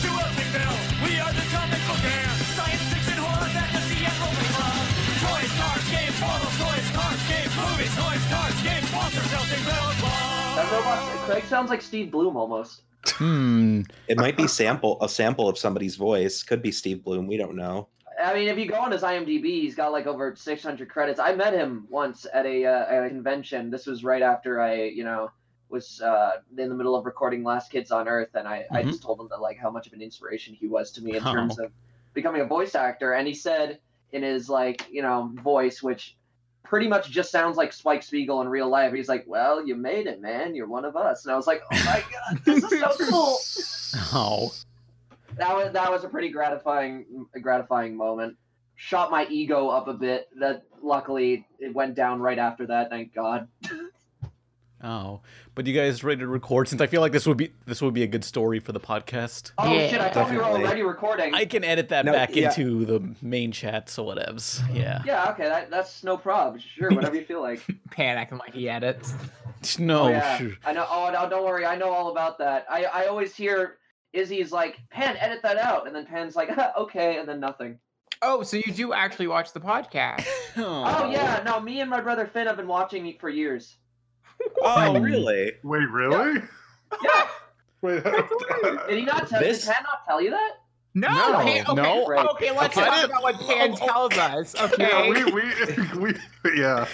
to Wilsonville. We are the comic book man. Science fiction, horror, fantasy, and role club. Toys, cards, games, models, toys, cards, games, movies, toys, cards, games, sponsors, Wilsonville Club. That robot, Craig sounds like Steve Blum almost. Hmm. It might be sample a sample of somebody's voice. Could be Steve Blum. We don't know. I mean, if you go on his IMDb, he's got like over 600 credits. I met him once at a, uh, at a convention. This was right after I, you know, was uh, in the middle of recording Last Kids on Earth, and I, I Mhm. just told him that like how much of an inspiration he was to me in Oh. terms of becoming a voice actor. And he said in his like, you know, voice, which pretty much just sounds like Spike Spiegel in real life. He's like, "Well, you made it, man. You're one of us." And I was like, "Oh my god, this is so cool." Oh. that was that was a pretty gratifying gratifying moment. Shot my ego up a bit. That luckily it went down right after that. Thank God. Oh. But you guys ready to record? Since I feel like this would be this would be a good story for the podcast. Oh Yeah, shit! I thought we were already recording. I can edit that No, back yeah. into the main chat, so whatevs. Yeah. Yeah. Okay. That, that's no problem. Sure. Whatever you feel like. Pan acting like he edits. No. oh yeah. sure. I know. Oh no! Don't worry. I know all about that. I I always hear Izzy's like, "Pan, edit that out," and then Pan's like, "Okay," and then nothing. Oh, so you do actually watch the podcast? Oh yeah. No, me and my brother Finn have been watching it for years. Oh, really? Wait, really? Yeah. Wait, Did he not tell? This- Did Pan not tell you that? No, No, Pan, okay, no. okay, let's Okay. talk about what Pan tells us. yeah, Okay, we, we, we, yeah.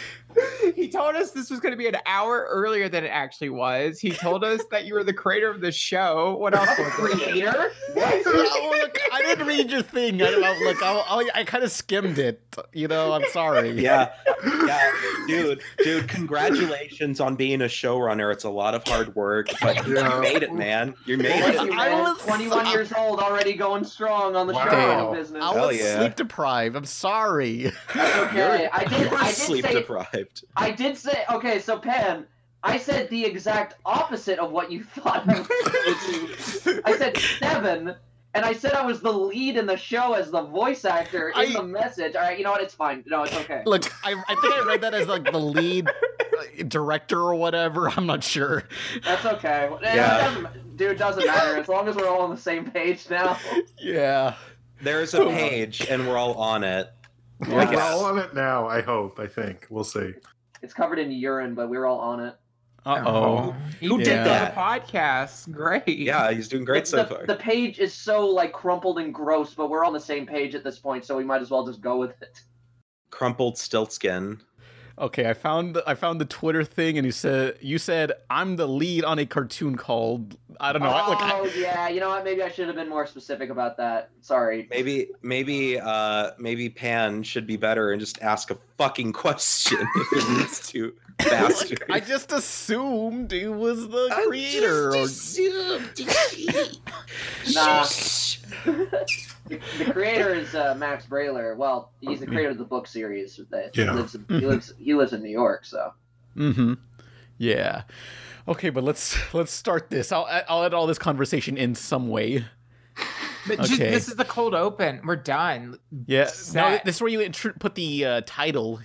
He told us this was going to be an hour earlier than it actually was. He told us that you were the creator of the show. What else was it? Creator? Oh, look, I didn't read your thing. I, I, look, I, I, I kind of skimmed it. You know, I'm sorry. Yeah, yeah, dude, dude. Congratulations on being a showrunner. It's a lot of hard work, but Yeah. you made it, man. You made Thank it. you, I was- 21 years old, already going strong on the Wow. show Damn. business. I was yeah. sleep deprived. I'm sorry. That's okay. I did. You're I did sleep say. deprived. I did say. Okay, so Pan, I said the exact opposite of what you thought. I, was. I said seven, and I said I was the lead in the show as the voice actor in I- the message. All right, you know what? It's fine. No, it's okay. Look, I, I think I read that as like the lead uh, director or whatever. I'm not sure. That's okay. It Yeah. doesn't- dude, doesn't matter as long as we're all on the same page now. Yeah. There's a page, and we're all on it. Yeah. I We're all on it now, I hope, I think. We'll see. It's covered in urine, but we're all on it. Uh oh. He Who did did that? that? podcast. Great. Yeah, he's doing great the, so the- far. the page is so like crumpled and gross, but we're on the same page at this point, so we might as well just go with it. Crumpled stiltskin. Okay, I found I found the Twitter thing, and you said you said I'm the lead on a cartoon called I don't know. I, oh look, I, yeah, you know what? Maybe I should have been more specific about that. Sorry. Maybe, maybe, uh, maybe Pan should be better and just ask a fucking question if it needs to. Bastard. I just assumed he was the creator. Just or- Nah. The, the creator is uh, Max Brallier. Well, he's the creator of the book series. That Yeah. he lives. In, he lives. He lives in New York. So Mm-hmm. Yeah. Okay, but let's let's start this. I'll I'll add all this conversation in some way. But just- this is the cold open. We're done. Yeah. No, this is where you intr- put the uh, title,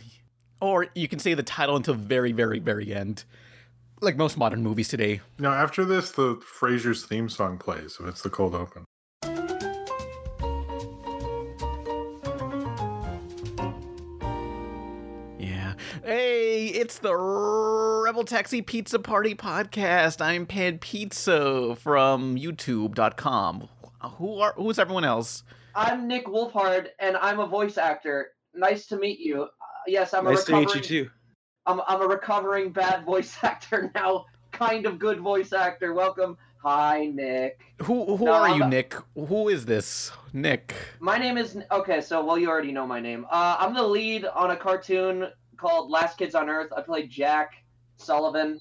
or you can say the title until very, very, very end, like most modern movies today. Now, after this, the Frasier's theme song plays, if it's the cold open. Hey, it's the Rebel Taxi Pizza Party podcast. I'm Pan Pizza from YouTube.com. Who are who's everyone else? I'm Nick Wolfhard, and I'm a voice actor. Nice to meet you. Uh, yes, I'm a nice to meet you too. I'm, I'm a recovering bad voice actor now. Kind of good voice actor. Welcome. Hi, Nick. Who who No, are I'm you, a- Nick? Who is this, Nick? My name is okay. So, well, you already know my name. Uh, I'm the lead on a cartoon called Last Kids on Earth. I played Jack Sullivan.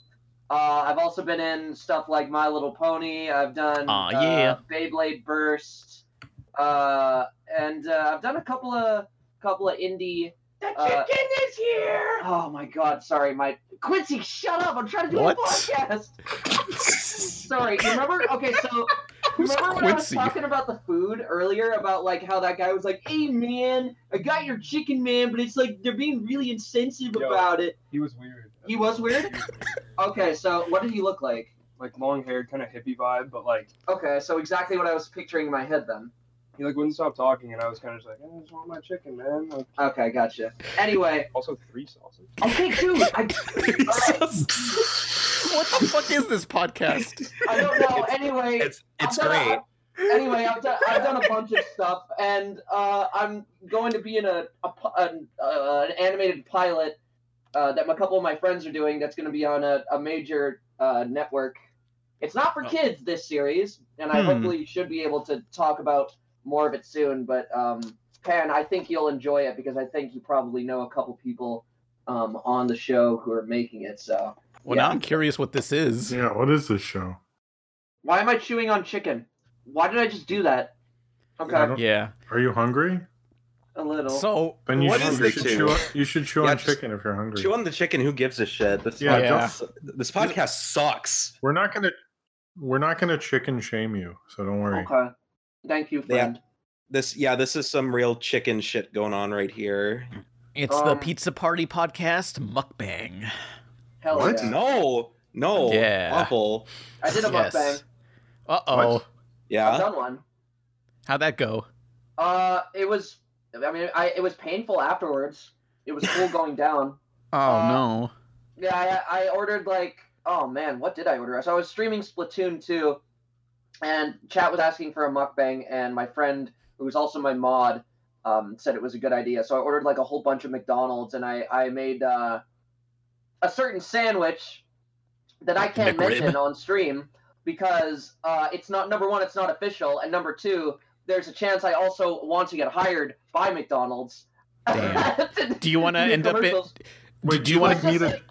Uh, I've also been in stuff like My Little Pony. I've done Aw, uh, yeah. Beyblade Burst, uh, and uh, I've done a couple of couple of indie. The Uh, chicken is here. Oh my God! Sorry, my Quincy. Shut up! I'm trying to do What? a podcast. Sorry. You remember? Okay, so Who's remember when I was talking about the food earlier? About like how that guy was like, "Hey man, I got your chicken, man," but it's like they're being really insensitive Yo. about it. He was weird. He was weird. Okay, so what did he look like? like long haired, kind of hippie vibe, but like Okay, so exactly what I was picturing in my head then. he like wouldn't stop talking, and I was kind of just like, "Eh, I just want my chicken, man. Like, Okay, gotcha. Anyway, also three sauces. okay, dude, I, what the fuck is this podcast? I don't know. Anyway, it's it's I've done- great. anyway, I've done, I've done a bunch of stuff, and uh, I'm going to be in a, a pi- an, uh, an animated pilot uh, that a couple of my friends are doing. That's going to be on a, a major uh, network. It's not for Oh. kids this series, and I Hmm. hopefully should be able to talk about more of it soon. But um, Pan, I think you'll enjoy it because I think you probably know a couple people um, on the show who are making it. So Well, Yeah. now I'm curious what this is. Yeah, what is this show? why am I chewing on chicken? Why did I just do that? Okay, Yeah. Are you hungry? a little. So Then you what should, is you this? should too? chew. On, you should chew Yeah, on chicken if you're hungry. Chew on the chicken. Who gives a shit? This Yeah, Yeah. podcast, this podcast sucks. We're not gonna. We're not gonna chicken shame you, so don't worry. Okay. Thank you, Yeah. friend. This yeah, this is some real chicken shit going on right here. It's the Um, Pizza Party podcast mukbang. Hell What? yeah. No, no, Yeah. awful. I did a Yes. mukbang. Uh oh. I've Yeah, done one. How'd that go? Uh, it was. I mean, I it was painful afterwards. It was cool going down. Oh Uh, no. Yeah, I, I ordered like. Oh man, what did I order? So I was streaming Splatoon 2, and chat was asking for a mukbang, and my friend, who was also my mod, um, said it was a good idea. So I ordered like a whole bunch of McDonald's, and I I made uh, a certain sandwich that I can't McRib? mention on stream because uh, it's not number one, it's not official, and number two, there's a chance I also want to get hired by McDonald's. Damn. to Do you want to end up it? commercials. Wait, do you want to me just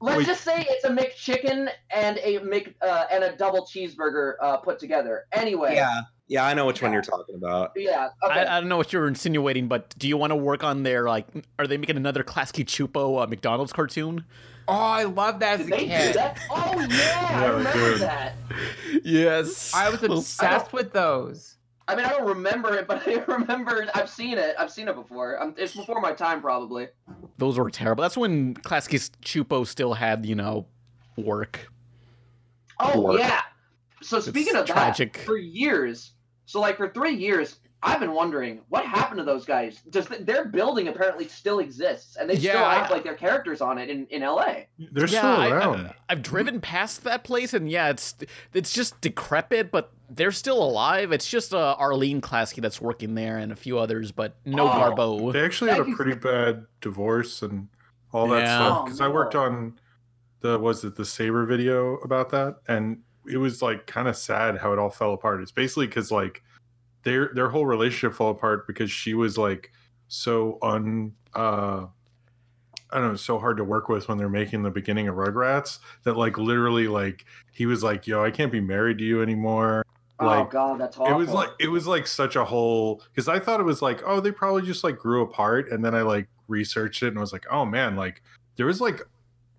Let's wait. just say it's a McChicken and a Mc uh, and a double cheeseburger uh, put together. Anyway, yeah, yeah. I know which one you're talking about. yeah. Okay. I, I don't know what you're insinuating, but do you want to work on their like? Are they making another Klasky Csupo uh, McDonald's cartoon? Oh, I love that as Did a they do kid. that? Oh yeah, Yeah, I remember did. that. Yes. I was obsessed with those. I mean, I don't remember it, but I remember I've seen it. I've seen it before. Um, it's before my time, probably. Those were terrible. That's when Klasky Csupo still had, you know, work. Oh Work. yeah. So speaking of tragic. that, for years, so like for three years, I've been wondering what happened to those guys. Does th- their building apparently still exists, and they still Yeah, I- have like their characters on it in in L.A. They're yeah, still I, around. I, have driven past that place, and yeah, it's it's just decrepit, but they're still alive. It's just uh, Arlene Klasky that's working there, and a few others, but no Oh. Gabor. They actually had a pretty bad divorce and all that Yeah. stuff. Oh, Because I worked on the was it the Saber video about that, and it was like kind of sad how it all fell apart. It's basically because like their their whole relationship fell apart because she was like so un uh I don't know, so hard to work with when they're making the beginning of Rugrats that like literally like he was like, "Yo, I can't be married to you anymore." oh Like, god, that's awful. it was like it was like such a whole because I thought it was like oh they probably just like grew apart and then I like researched it and was like oh man like there was like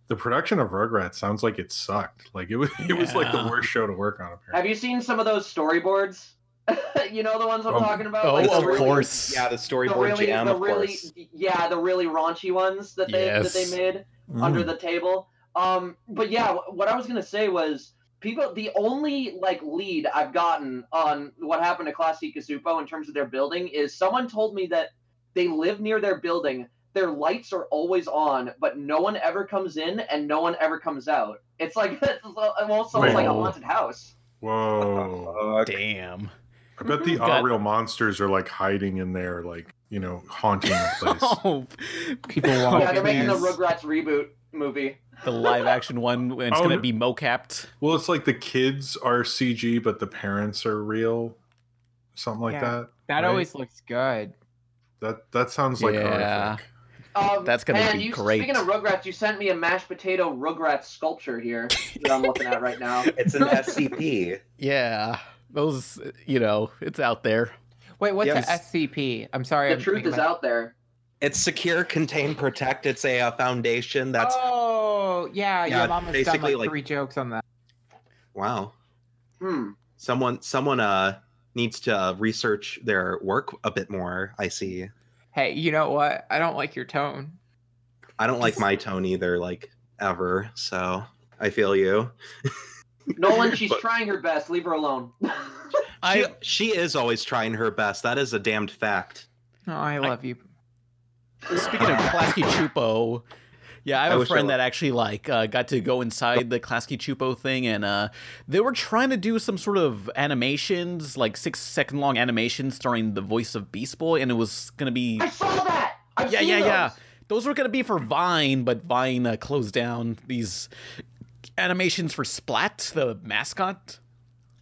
the production of Rugrats sounds like it sucked like it was it was like the worst show to work on apparently. Have you seen some of those storyboards? you know the ones I'm Oh, talking about. Oh, Like, the of really- course. Yeah, the The storyboard really, jam, the of really, course. yeah, the really raunchy ones that they that they made. Mm. under the table. Um, but yeah, what I was gonna say was people. The only like lead I've gotten on what happened to Klasky Csupo in terms of their building is someone told me that they live near their building. Their lights are always on, but no one ever comes in and no one ever comes out. It's like it's almost almost like a haunted house. Whoa! Damn. I bet the Got- real monsters are like hiding in there like you know haunting the place. Oh, People Oh, walk yeah, they're in making the. Rugrats reboot movie. the live action one. and It's Oh, gonna be mocapped. well, it's like the kids are CG but the parents are real, something like Yeah. that. That right? always looks good. that that sounds like Yeah. horrific. Um, That's gonna and be you, great. Speaking of Rugrats, you sent me a mashed potato Rugrats sculpture here that I'm looking at right now. It's an SCP. Yeah, those. You know, it's out there. Wait, what's Yes. a SCP? I'm sorry. The I'm truth is about- out there. It's secure, contain, protect. It's a, uh foundation that's Oh, yeah. Yeah, your mom has done basically, like like- three jokes on that. wow. Hmm. Someone, someone uh needs to uh, research their work a bit more. I see. Hey, you know what? I don't like your tone. I don't like my tone either, like ever. So I feel you. Nolan, she's But- trying her best. Leave her alone. I she is always trying her best. That is a damned fact. Oh, I love you. Speaking of Klasky Csupo, yeah, I have I a friend that actually like uh, got to go inside the Klasky Csupo thing, and uh, they were trying to do some sort of animations, like six second long animations starring the voice of Beast Boy, and it was gonna be I saw that. I've yeah, seen yeah, those. yeah. Those were gonna be for Vine, but Vine uh, closed down these animations for Splat, the mascot,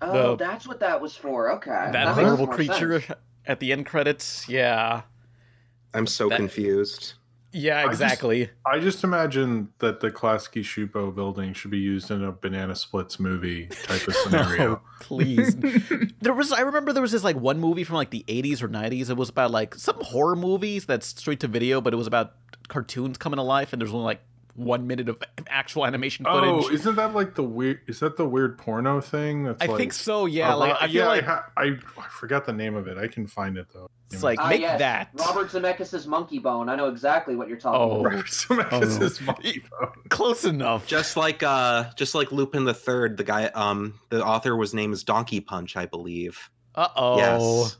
Oh, The- that's what that was for. Okay. that makes horrible creature sense. at the end credits. Yeah, I'm so That- confused. yeah, just- exactly. I just imagine that the Klasky Csupo building should be used in a Banana Splits movie type of scenario. Oh, please. there was I remember there was this like one movie from like the 80s or 90s. It was about like some horror movies that's straight to video, but it was about cartoons coming to life and there's only like one minute of actual animation oh, footage. isn't that like the weird? Is that the weird porno thing? That's I like, think so, yeah. uh, like I feel yeah, like I, ha- I I forgot the name of it. I can find it though. it's like Ah, make yes, that. Robert Zemeckis' Monkey Bone. I know exactly what you're talking Oh. about. Robert Zemeckis' monkey bone. Close enough. Just like uh just like Lupin the Third, the guy um the author was name is Donkey Punch, I believe. Uh oh. Yes.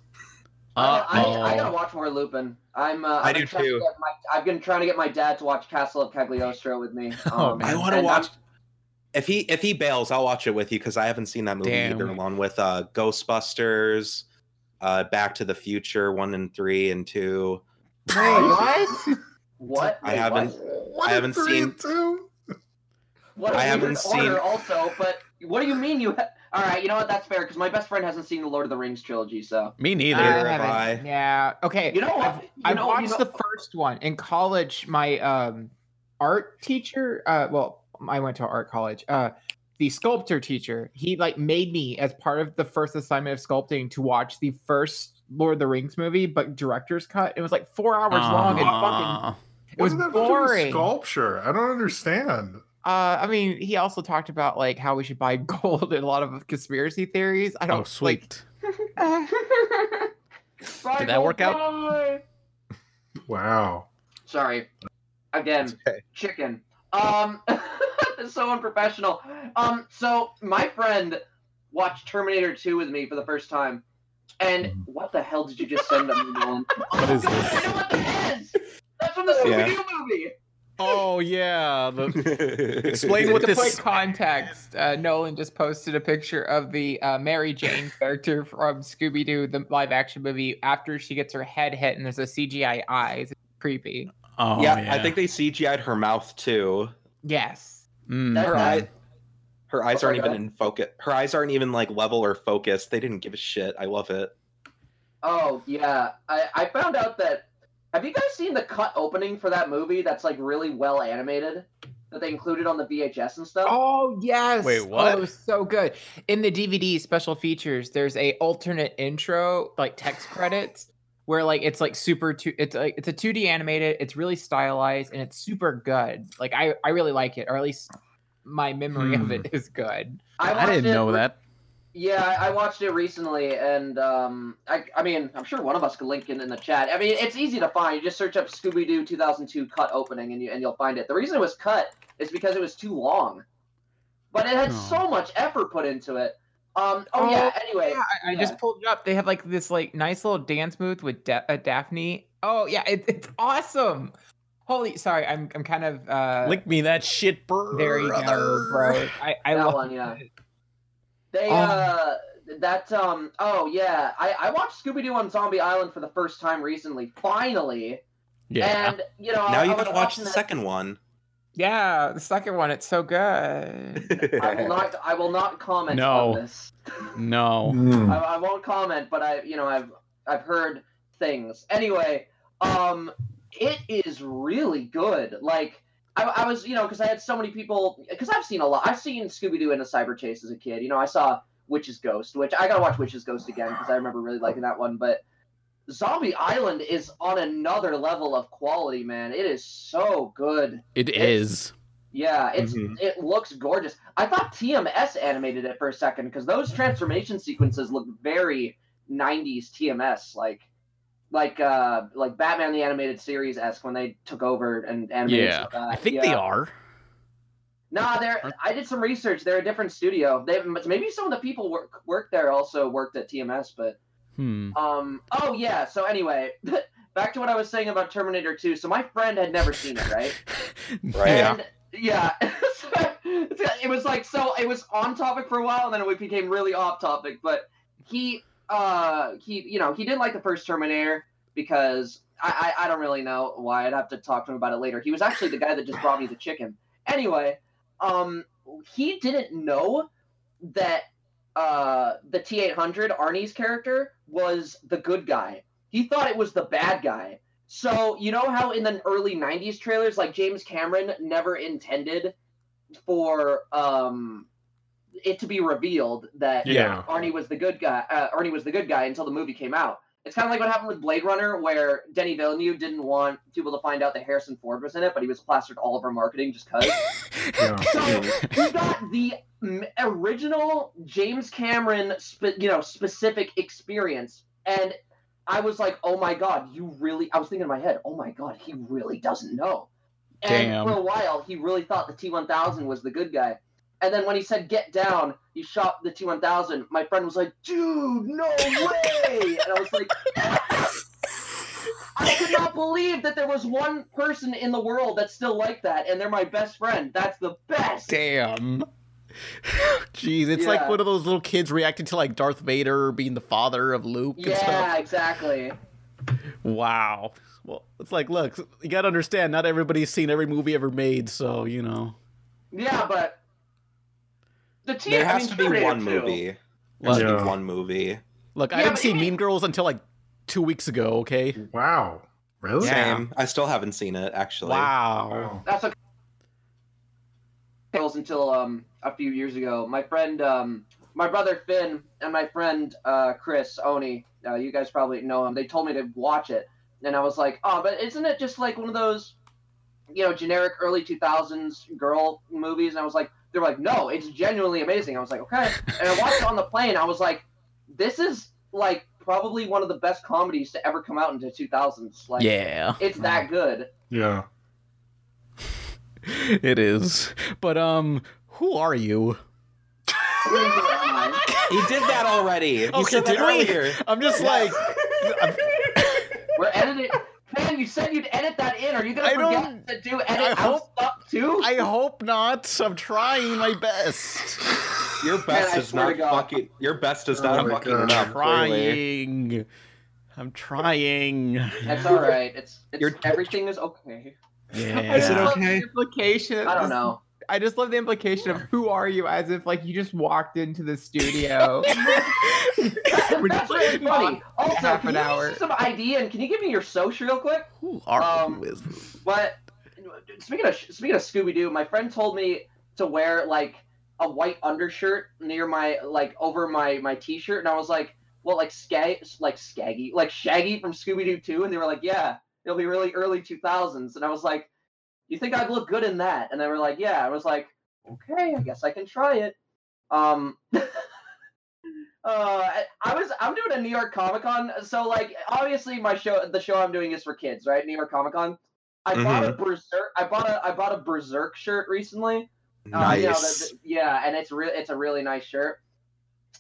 Uh I, I, I gotta oh. watch more Lupin. I'm. Uh, I I've do trying to too. get my- I've been trying to get my dad to watch Castle of Cagliostro with me. Oh, Um, man. I want to watch I'm- if he if he bails, I'll watch it with you because I haven't seen that movie Damn. either. Along with uh Ghostbusters, uh Back to the Future one and three and two. Wait, what? What? I haven't- what? I haven't Three seen. and two? What a I haven't seen- order also, but what do you mean you? Ha- All right, you know what? That's fair because my best friend hasn't seen the Lord of the Rings trilogy, so Me neither. Neither I have I. Yeah. Okay. you know what? I've, You I've know- watched you know- the first one in college. My um, art teacher, uh, well, I went to art college. Uh, the sculptor teacher, he like made me as part of the first assignment of sculpting to watch the first Lord of the Rings movie, but director's cut. It was like four hours long and fucking. Aw. It was What does that have to do with boring. Sculpture. I don't understand. Uh, I mean, he also talked about like how we should buy gold and a lot of conspiracy theories. I don't Oh, sweet. Like, Did that work out? Wow. Sorry. Again, okay. chicken. Um, it's so unprofessional. Um, so my friend watched Terminator 2 with me for the first time. And Mhm. what the hell did you just send me, Nolan? What is Oh, this? I know what that is. That's from the Scooby Yeah. Doo movie. Oh yeah. The... Explain what to this- put context, uh, Nolan just posted a picture of the uh, Mary Jane character from Scooby Doo, the live action movie, after she gets her head hit and there's a CGI eyes. It's creepy. Oh yeah, I think they CGI'd her mouth too. Yes. Mm. That- Her eye, her eyes Oh, aren't my even in focus. Her eyes aren't even like level or focused. They didn't give a shit. I love it. Oh yeah, I, I found out that. Have you guys seen the cut opening for that movie? That's like really well animated. That they included on the VHS and stuff. Oh yes. Wait, Oh, what? it was so good. In the DVD special features, there's a alternate intro, like text credits, where like it's like super two. It's like it's a 2D animated. It's really stylized and it's super good. Like I I really like it, or at least my memory of Hmm. it is good. I watched didn't know that. Yeah, I I watched it recently, and um, I, I mean, I'm sure one of us could link it in the chat. I mean, it's easy to find. You just search up Scooby Doo 2002 cut opening, and you and you'll find it. The reason it was cut is because it was too long, but it had Oh. so much effort put into it. Um, oh, yeah. Anyway, Yeah, I, I yeah. just pulled it up. They have like this like nice little dance move with da- uh, Daphne. Oh yeah, it, it's awesome. Holy, sorry, I'm I'm kind of uh. Link me that shit, bro. there you go, bro. I I That love one, yeah. it. They Um, uh that um oh yeah I I watched Scooby Doo on Zombie Island for the first time recently finally Yeah. and you know now I, you I gotta watch the that- second one. Yeah, the second one, it's so good. I will not I will not comment No. on this No. Hmm. I, I won't comment but I you know I've I've heard things anyway um it is really good like. I, I was, you know, because I had so many people. Because I've seen a lot. I've seen Scooby Doo and the Cyber Chase as a kid. You know, I saw Witch's Ghost, which I gotta watch Witch's Ghost again because I remember really liking that one. But Zombie Island is on another level of quality, man. It is so good. It It's- is. Yeah, it's Mhm. it looks gorgeous. I thought TMS animated it for a second because those transformation sequences look very '90s TMS, like like uh like Batman the Animated Series esque when they took over and animated. Yeah. stuff. I think yeah. they are. Nah, there. I did some research. They're a different studio. They maybe some of the people work work there also worked at TMS, but Hmm. um. Oh yeah. So anyway, back to what I was saying about Terminator 2. So my friend had never seen it, right? Right. And yeah, so it was like so. It was on topic for a while, and then it became really off topic. But he, uh, he, you know, he didn't like the first Terminator because I, I, I don't really know why. I'd have to talk to him about it later. He was actually the guy that just brought me the chicken. Anyway, um, he didn't know that uh the T800 Arnie's character was the good guy. He thought it was the bad guy. So, you know how in the early 90s trailers like James Cameron never intended for um it to be revealed that Yeah. Arnie was the good guy uh, Arnie was the good guy until the movie came out. It's kind of like what happened with Blade Runner where Denny Villeneuve didn't want people to find out that Harrison Ford was in it, but he was plastered all over marketing just cuz. Yeah. So he got the original James Cameron, spe- you know, specific experience, and I was like, "Oh my god, you really?" I was thinking in my head, "Oh my god, he really doesn't know." And Damn. for a while, he really thought the T1000 was the good guy, and then when he said "get down," he shot the T1000. My friend was like, "Dude, no way!" and I was like. I could not believe that there was one person in the world that's still like that, and they're my best friend. That's the best. Damn. Jeez, it's like one of those little kids reacting to like Darth Vader being the father of Luke and Yeah, exactly. Wow. Well, it's like, look, you gotta understand, not everybody's seen every movie ever made, so you know. Yeah, but the T. There I has mean, to be Terminator one 2. movie. There has to be one movie. Look, I Yeah, haven't but seen Mean Girls until like two weeks ago. Okay. Wow. Really? Yeah. Same. I still haven't seen it actually. Wow. Wow. That's okay. Until um a few years ago, my friend um my brother Finn and my friend uh Chris Oni, uh, you guys probably know him. They told me to watch it, and I was like, oh, but isn't it just like one of those, you know, generic early two thousands girl movies? And I was like, they're like, no, it's genuinely amazing. I was like, okay, and I watched it on the plane. I was like, this is like probably one of the best comedies to ever come out into two thousands. Like, Yeah, it's that good. Yeah. it is. But um, who are you? He did that already. He Okay, said that did we? earlier. I'm just like, I'm- We're editing. Man, you said you'd edit that in. Are you gonna I forget don't- to do I edit out hope- stuff too? I hope not. I'm trying my best. Your best I is not fucking. Your best is Oh not my fucking God. enough. clearly. Trying. I'm trying. That's all right. It's, it's everything is okay. Yeah. Is it okay? The implication. I don't know. I just love the implication of who are you, as if like you just walked into the studio. We're That's really funny. Also, half can an you hour. give me some idea and can you give me your social real quick? Who are Um, who is this? But speaking of speaking of Scooby Doo, my friend told me to wear like a white undershirt near my like over my my t-shirt, and I was like, "Well, like skag like Skaggy, like Shaggy from Scooby Doo 2," and they were like, "Yeah, it'll be really early 2000s," and I was like, "You think I'd look good in that?" And they were like, "Yeah." I was like, "Okay, I guess I can try it." Um. Uh, I was I'm doing a New York Comic Con, so like obviously my show the show I'm doing is for kids, right? New York Comic Con. I bought a berserk. I bought a I bought a berserk shirt recently. Uh, you know, Nice. the- the- yeah, and it's real. It's a really nice shirt.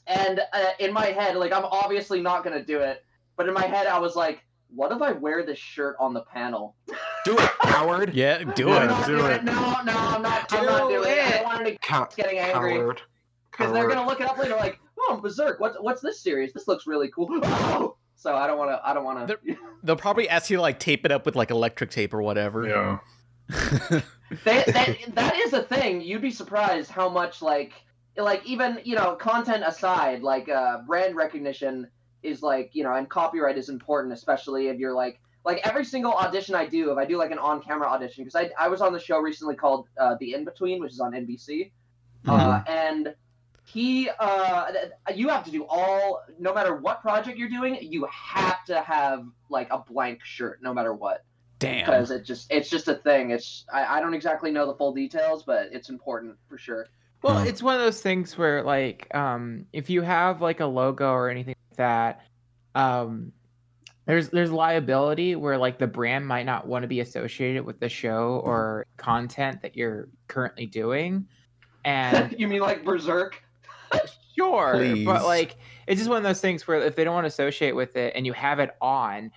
And uh, in my head, like I'm obviously not gonna do it, but in my head I was like, what if I wear this shirt on the panel? Do it, coward. Yeah, do I'm it. not do doing it. No, no, I'm not. I'm not doing it. I it. don't want to Cow- getting angry Coward. because they're gonna look it up later, like, oh, Berserk. What's what's this series? This looks really cool. Oh! So I don't want to. I don't want to. They'll probably ask you to like tape it up with like electric tape or whatever. Yeah. that, that that is a thing. You'd be surprised how much like like even you know content aside, like uh, brand recognition is like you know, and copyright is important, especially if you're like like every single audition I do, if I do like an on-camera audition, because I I was on the show recently called uh, The In Between, which is on NBC, uh, and he uh you have to do all no matter what project you're doing you have to have like a blank shirt no matter what Damn. because it just it's just a thing. It's I, I don't exactly know the full details, but it's important for sure. Well, Hmm. it's one of those things where like um if you have like a logo or anything like that, um There's there's liability where like the brand might not want to be associated with the show or content that you're currently doing. And you mean like Berserk? sure, Please. but like it's just one of those things where if they don't want to associate with it and you have it on,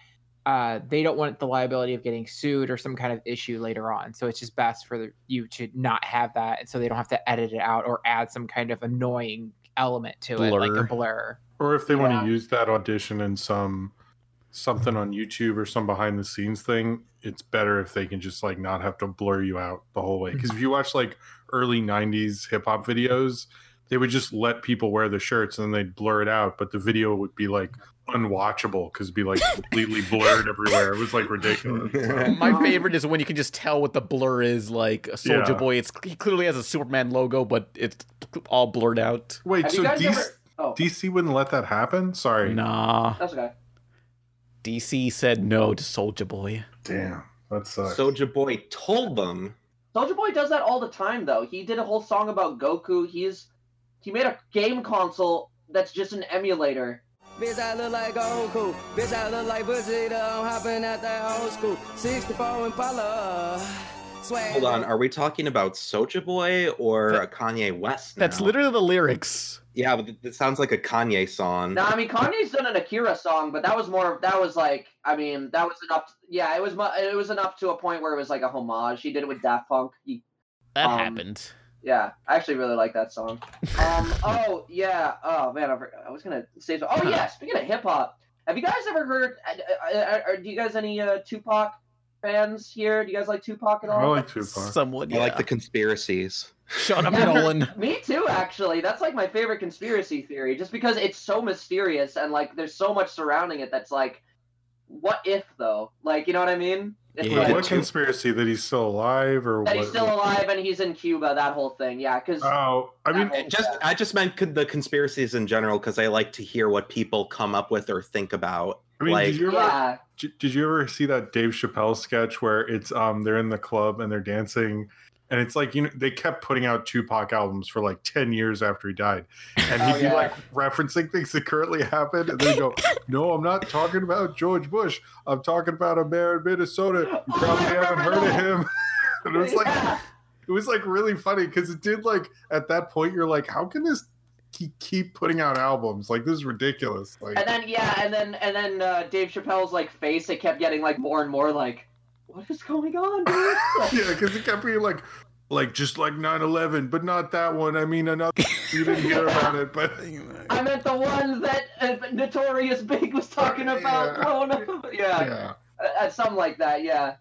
uh, they don't want the liability of getting sued or some kind of issue later on. So it's just best for the, you to not have that, and so they don't have to edit it out or add some kind of annoying element to it, like a Blur. blur. Or if they want to use that audition in some something mm-hmm. on YouTube or some behind the scenes thing, it's better if they can just like not have to blur you out the whole way. Because if you watch like early '90s hip hop videos, they would just let people wear the shirts and then they'd blur it out, but the video would be like unwatchable because it'd be like completely blurred everywhere. It was like ridiculous. So- My favorite is when you can just tell what the blur is. Like Soulja Yeah. Boy, it's he clearly has a Superman logo, but it's all blurred out. Wait, Have so you guys DC, ever? Oh, DC wouldn't let that happen? Sorry. Nah, that's okay. DC said no to Soulja Boy. Damn, that sucks. Soulja Boy told them. Soulja Boy does that all the time, though. He did a whole song about Goku. He's he made a game console that's just an emulator. Bitch, I look like Goku. Bitch, I look like Vegeta. I'm hopping at that old school. 64 Impala. Swag. Hold on, are we talking about Soulja Boy or That- Kanye West? Now? That's literally the lyrics. Yeah, but it sounds like a Kanye song. Now, I mean, Kanye's done an Akira song, but that was more. That was like, I mean, that was enough. Yeah, it was. It was enough to a point where it was like a homage. He did it with Daft Punk. He, That Um, happened. yeah, I actually really like that song. Um. oh yeah. Oh man, I, for- I was gonna say. So, oh yeah. Speaking of hip hop, have you guys ever heard? Uh, uh, uh, do you guys any uh, Tupac fans here? Do you guys like Tupac at all? I like Tupac. Somewhat. I Yeah. like the conspiracies. Shut up, Yeah. Nolan. Me too, actually. That's like my favorite conspiracy theory, just because it's so mysterious and like there's so much surrounding it. That's like, what if though? Like, you know what I mean? It's Yeah. like, what conspiracy that he's still alive or that what? he's still alive and he's in Cuba. That whole thing, yeah. Because Oh, I mean, That It just I just meant the conspiracies in general because I like to hear what people come up with or think about. I mean, like, did you ever yeah, Did you ever see that Dave Chappelle sketch where it's um they're in the club and they're dancing and it's like you know they kept putting out Tupac albums for like 10 years after he died and he'd Oh, be yeah. like referencing things that currently happened and they go no I'm not talking about George Bush. I'm talking about a mayor in Minnesota. You Oh, probably I haven't heard of him. And it was like it was like really funny because it did like at that point you're like how can this he keep putting out albums like this is ridiculous like And then yeah, and then and then uh, Dave Chappelle's like face, it kept getting like more and more like, what is going on, dude? Yeah, because it kept being like, like just like 9-11, but not that one. I mean, another. You didn't hear about it, but I meant the one that uh, Notorious Big was talking about Yeah. blowing up. Yeah, yeah. uh, uh, something like that. Yeah.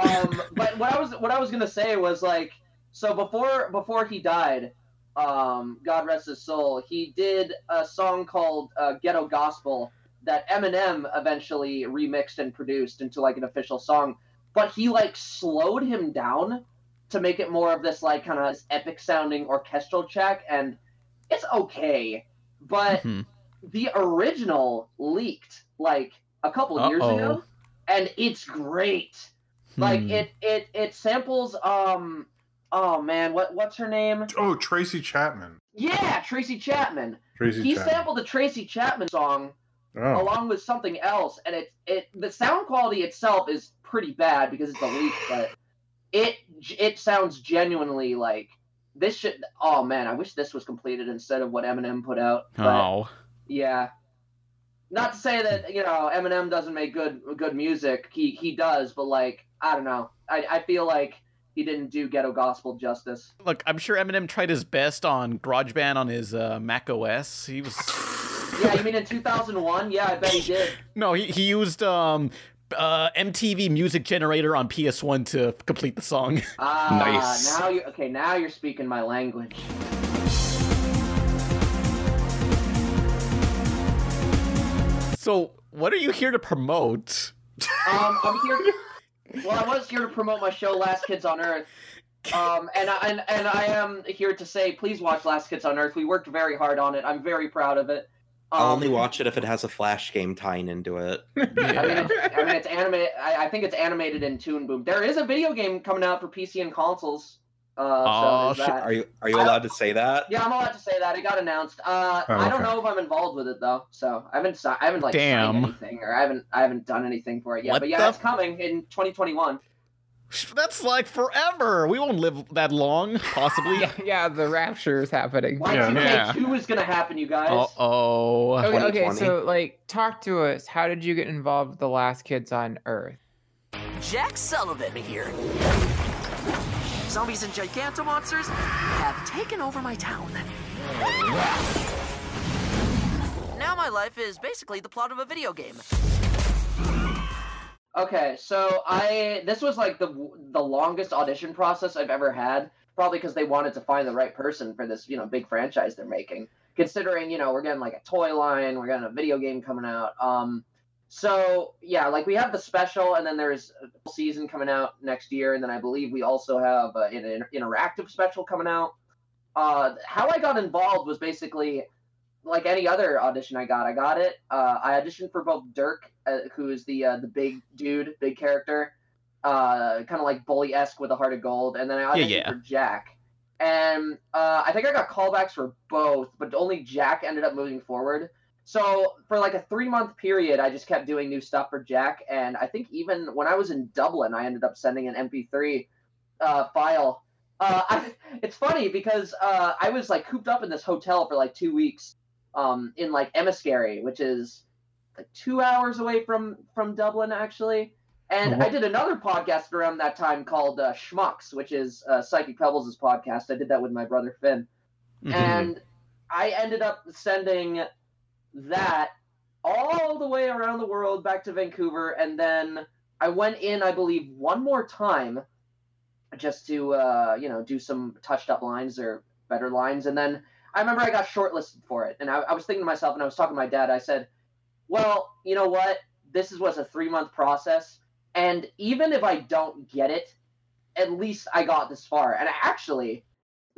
Um, but what I was what I was gonna say was like, so before before he died, um, God rest his soul, he did a song called uh, Ghetto Gospel that Eminem eventually remixed and produced into like an official song. But he like slowed him down to make it more of this like kind of epic sounding orchestral track, and it's okay. But Mhm. the original leaked like a couple years ago, and it's great. Like Hmm. it, it, it samples. Um, oh man, what what's her name? Oh, Tracy Chapman. Yeah, Tracy Chapman. Tracy He Chapman. sampled the Tracy Chapman song oh. along with something else, and it it the sound quality itself is pretty bad because it's a leak, but it it sounds genuinely like this should. Oh man, I wish this was completed instead of what Eminem put out. Oh. yeah, not to say that you know Eminem doesn't make good good music. He he does, but like I don't know. I I feel like he didn't do ghetto gospel justice. Look, I'm sure Eminem tried his best on GarageBand on his uh, Mac OS. He was Yeah, you mean in 2001? Yeah, I bet he did. no, he, he used um, uh, MTV Music Generator on PS1 to complete the song. Ah, Nice. now you're okay? Now you're speaking my language. So, what are you here to promote? Um, I'm here. Well, I was here to promote my show, Last Kids on Earth. Um, and I and, and I am here to say, please watch Last Kids on Earth. We worked very hard on it. I'm very proud of it. Um, I'll only watch it if it has a flash game tying into it. I mean, it's, I mean, it's animated. I, I think it's animated in Toon Boom. There is a video game coming out for PC and consoles. Uh, Aw, so shit. that. Are you are you allowed to say that? Yeah, I'm allowed to say that. It got announced. Uh, Oh, I don't know if I'm involved with it though, so I haven't. si- I haven't like Damn. signed anything, or I haven't. I haven't done anything for it yet. What but yeah, the it's coming in 2021. That's like forever. We won't live that long, possibly. Yeah, yeah, the rapture is happening. Y2K Yeah. two is gonna happen, you guys. Uh oh. Okay, okay, so like, talk to us. How did you get involved with the Last Kids on Earth? Jack Sullivan here. Zombies and gigantomonsters have taken over my town. Now my life is basically the plot of a video game. Okay, so I this was like the the longest audition process I've ever had. Probably because they wanted to find the right person for this, you know, big franchise they're making. Considering, you know, we're getting like a toy line, we're getting a video game coming out. Um, so yeah, like we have the special, and then there's a season coming out next year, and then I believe we also have uh, an inter- interactive special coming out. Uh, how I got involved was basically like any other audition I got. I got it. Uh, I auditioned for both Dirk, uh, who is the uh, the big dude, big character, uh, kind of like bully esque with a heart of gold, and then I auditioned yeah. for Jack. And uh, I think I got callbacks for both, but only Jack ended up moving forward. So for like a three month period, I just kept doing new stuff for Jack, and I think even when I was in Dublin, I ended up sending an MP3 uh, file. Uh, I, it's funny because uh, I was like cooped up in this hotel for like two weeks, um, in like Enniskerry, which is like two hours away from from Dublin actually. And I did another podcast around that time called uh, Schmucks, which is uh, Psychic Pebbles' podcast. I did that with my brother Finn Mhm. and I ended up sending that all the way around the world back to Vancouver, and then I went in, I believe, one more time just to uh, you know do some touched up lines or better lines, and then I remember I got shortlisted for it, and I, I was thinking to myself, and I was talking to my dad. I said, "Well, you know what? This is was a three month process, and even if I don't get it, at least I got this far." And actually,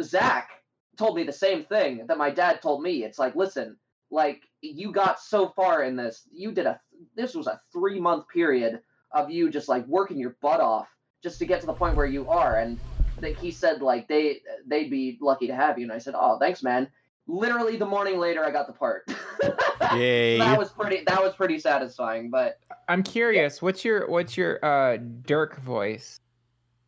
Zach told me the same thing that my dad told me. It's like, listen, like you got so far in this, you did a this was a three month period of you just like working your butt off just to get to the point where you are. And that he said like they they'd be lucky to have you. And I said, oh, thanks, man. Literally the morning later, I got the part. Yay. that was pretty. That was pretty satisfying. But I'm curious. What's your what's your uh Dirk voice?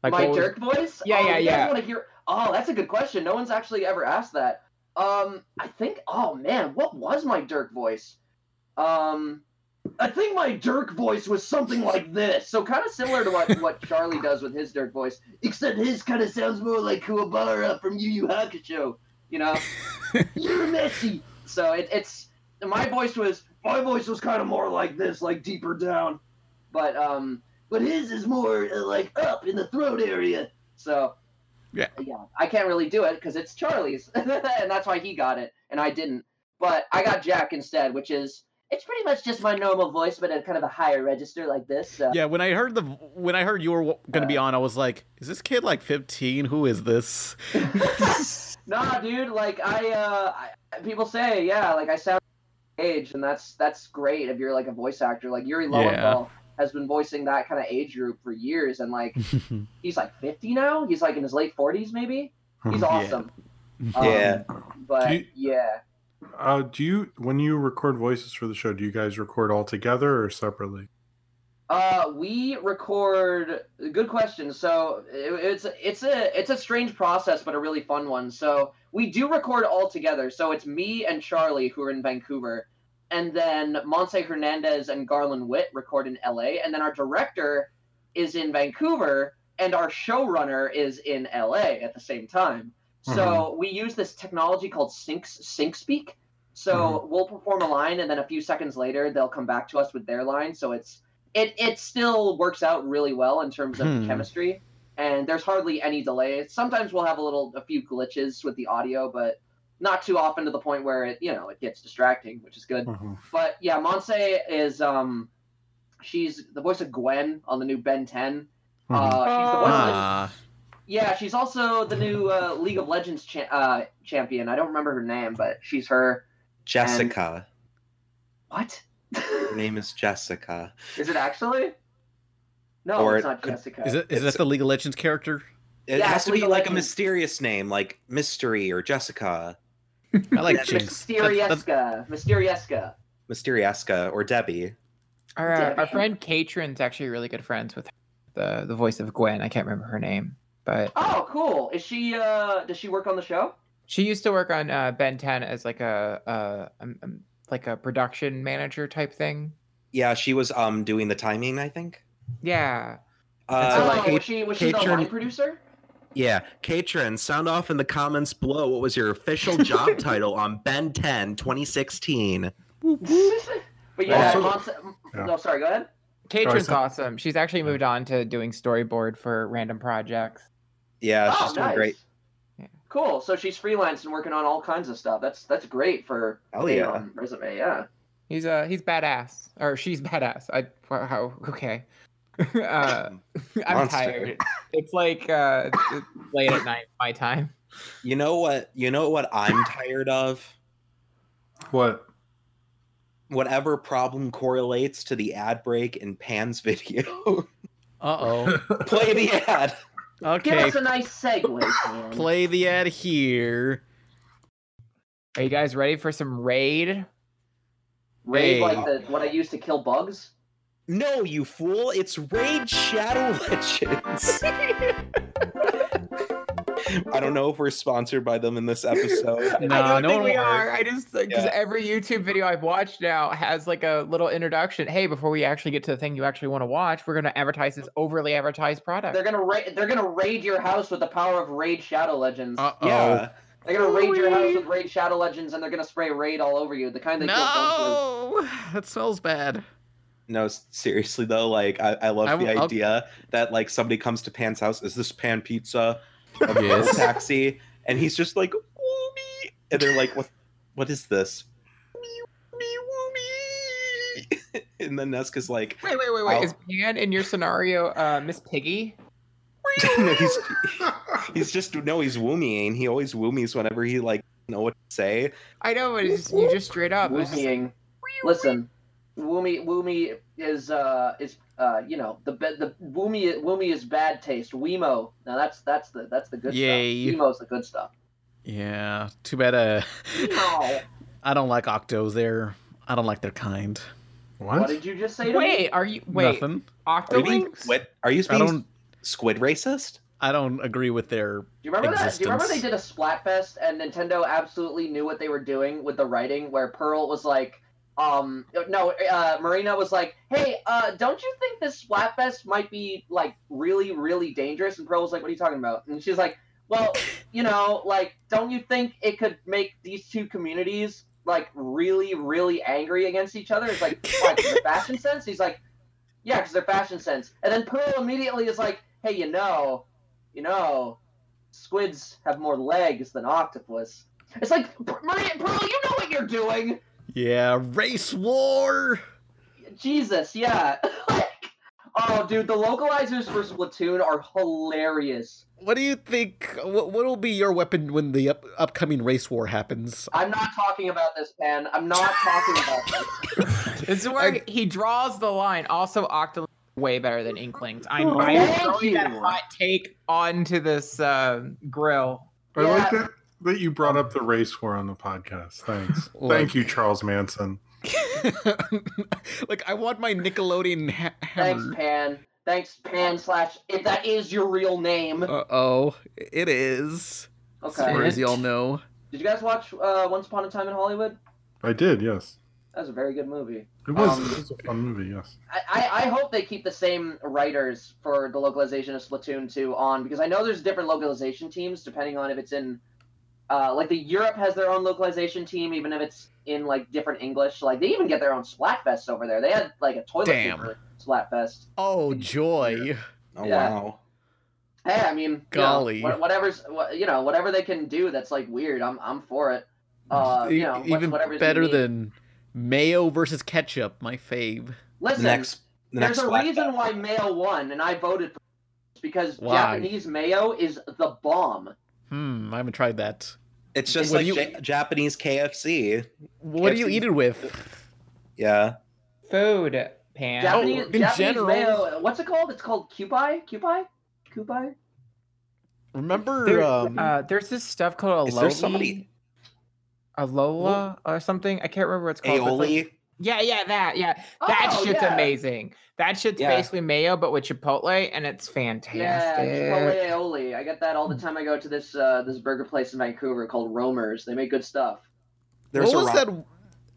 my what was- Dirk voice? Yeah, oh, yeah, you guys yeah. Want to hear? Oh, that's a good question. No one's actually ever asked that. Um, I think. Oh man, what was my Dirk voice? Um, I think my Dirk voice was something like this. So kind of similar to what what Charlie does with his Dirk voice, except his kind of sounds more like Kuwabara from Yu Yu Hakusho. You know, you're messy. So it, it's my voice was my voice was kind of more like this, like deeper down, but um, but his is more uh, like up in the throat area. So Yeah. yeah, I can't really do it because it's Charlie's, and that's why he got it and I didn't. But I got Jack instead, which is it's pretty much just my normal voice, but at kind of a higher register like this. So. Yeah, when I heard the when I heard you were going to be on, I was like, "Is this kid like 15? Who is this?" Nah, dude. Like I, uh, I, people say, yeah, like I sound age, and that's that's great if you're like a voice actor. Like Yuri Lowenthal has been voicing that kind of age group for years, and like he's like 50 now. He's like in his late 40s, maybe. He's awesome. Um, Yeah. But you- yeah. Uh, do you when you record voices for the show? Do you guys record all together or separately? Uh, we record. Good question. So it, it's it's a it's a strange process, but a really fun one. So we do record all together. So it's me and Charlie who are in Vancouver, and then Montse Hernandez and Garland Whitt record in L.A. And then our director is in Vancouver, and our showrunner is in L.A. at the same time. So we use this technology called Sync Sync Speak. So we'll perform a line, and then a few seconds later, they'll come back to us with their line. So it's it it still works out really well in terms of Hmm. chemistry, and there's hardly any delay. Sometimes we'll have a little a few glitches with the audio, but not too often to the point where it you know it gets distracting, which is good. Mhm. But yeah, Monse is um she's the voice of Gwen on the new Ben 10. Mhm. Uh, she's the voice of Ah, yeah, she's also the new uh, League of Legends cha- uh, champion. I don't remember her name, but she's her. Jessica. What? Her name is Jessica. Is it actually? No, Or it's not could- Jessica. is it is It's- that the League of Legends character? It Yeah, has to League be of like a mysterious name, like Mystery or Jessica, I like Yeah, Jinx. That- that- Mysterieska. Mysterieska. Mysterieska, or Debbie. Our, uh, our friend Katrin's actually really good friends with the the voice of Gwen. I can't remember her name, but Oh, cool. Is she? uh Does she work on the show? she used to work on uh, Ben 10 as like a, a um, um, like a production manager type thing. Yeah, she was um doing the timing, I think. Yeah. Uh, oh, Kate- was she? Was she the line producer? Yeah, Katrin, sound off in the comments below. What was your official job title on Ben 10 2016? but yeah, Also- Monst- Yeah. no, sorry. Go ahead. Katrin's so- awesome. She's actually moved on to doing storyboard for random projects. yeah, oh, she's doing nice. great. Yeah. Cool. So she's freelance and working on all kinds of stuff. That's that's great for Hell a, yeah. um, resume. Yeah. He's uh he's badass or she's badass. I wha- how okay. uh, I'm Monster. tired. It's like uh it's late at night my time. You know what? You know what I'm tired of? What? Whatever problem correlates to the ad break in Pan's video. Uh oh. Play the ad. oh. Give Okay. us a nice segue. man. Play the ad here. Are you guys ready for some raid? Raid Hey. like the what I used to kill bugs. No, you fool! It's Raid Shadow Legends. I don't know if we're sponsored by them in this episode. No, I don't no think one we will. are. I just because Yeah. every YouTube video I've watched now has like a little introduction. Hey, before we actually get to the thing you actually want to watch, we're gonna advertise this overly advertised product. They're gonna raid. They're gonna raid your house with the power of Raid Shadow Legends. Uh oh. Yeah. they're gonna raid your house with Raid Shadow Legends, and they're gonna spray Raid all over you. The kind they kill bugs with. No, that smells bad. No, seriously though, like I, I love I the w- I'll- idea that like somebody comes to Pan's house. Is this Pan Pizza? A Yes. taxi, and he's just like, "Woomy," and they're like, "What? What is this?" Woomy, woomy. and then Neska's like, Wait, wait, wait, wait. I'll- Is Pan in your scenario uh, Miss Piggy? no, he's he's just no, he's woomying. He always woomies whenever he like know what to say. I know, but it's, you just straight up. it's just- Woomying. Listen, Woomy Woomy is uh is uh you know the be- the Woomy Woomy is bad taste. Wemo. Now that's that's the that's the good Yay. stuff. Wemo's the good stuff. Yeah. Too bad. Uh, No. I don't like octos. They're I don't like their kind. What What? did you just say to Wait, me? are you wait? Nothing. Are you being squid? Are you being squid racist? I don't agree with their. Do you remember that? Do you remember they did a Splatfest and Nintendo absolutely knew what they were doing with the writing, where Pearl was like, um, no, uh, Marina was like, hey, uh, don't you think this Splatfest might be like really, really dangerous? And Pearl was like, what are you talking about? And she's like, well, you know, like, don't you think it could make these two communities like really, really angry against each other? It's like, like the fashion sense. He's like, yeah, because they're fashion sense. And then Pearl immediately is like, hey, you know, you know, squids have more legs than octopus. It's like, Maria, Pearl, you know what you're doing. Yeah, race war. Jesus, yeah. oh, dude, the localizers for Splatoon are hilarious. What do you think? What will be your weapon when the up, upcoming race war happens? I'm not talking about this, Pan. I'm not talking about this. This is where he draws the line. Also, Octolings way better than Inklings. I'm, Oh, I'm thank throwing that hot take onto this uh, grill. I like that, that you brought up the race war on the podcast. Thanks. Like- Thank you, Charles Manson. like I want my Nickelodeon ha- Thanks. Pan. Thanks, Pan slash. If that is your real name. Uh oh, it is. As Okay. far as y'all know. Did you guys watch uh, Once Upon a Time in Hollywood? I did, yes. That was a very good movie. It was, Um, it was a fun movie, yes. I, I I hope they keep the same writers for the localization of Splatoon 2 on because I know there's different localization teams depending on if it's in uh, like the Europe has their own localization team even if it's in like different English. Like they even get their own Splatfest over there. They had like a toilet Damn. paper Splatfest. Oh joy. Oh Yeah. wow. Hey, I mean, you know, Golly. whatever's wha- you know whatever they can do that's like weird. I'm I'm for it. Uh, you know, even better than mayo versus ketchup, my fave. Listen, The next, the There's next a Splatfest. reason why mayo won, and I voted for it because Why? Japanese mayo is the bomb. Hmm, I haven't tried that. It's just What like you- Ja- Japanese KFC. What do you eat it with? Yeah. Food, Pan. Japanese, in Japanese general. mayo. What's it called? It's called Kewpie. Kewpie. Kewpie. Remember? There- um, uh, there's this stuff called Is there somebody- Alola or something. I can't remember what it's called. but it's like- Aioli. Yeah, yeah, that. Yeah, that Oh, shit's yeah. amazing. That shit's Yeah. basically mayo, but with Chipotle, and it's Yeah, fantastic. Chipotle aioli. I get that all the time. I go to this uh, this burger place in Vancouver called Romer's. They make good stuff. There's what a was ra- that?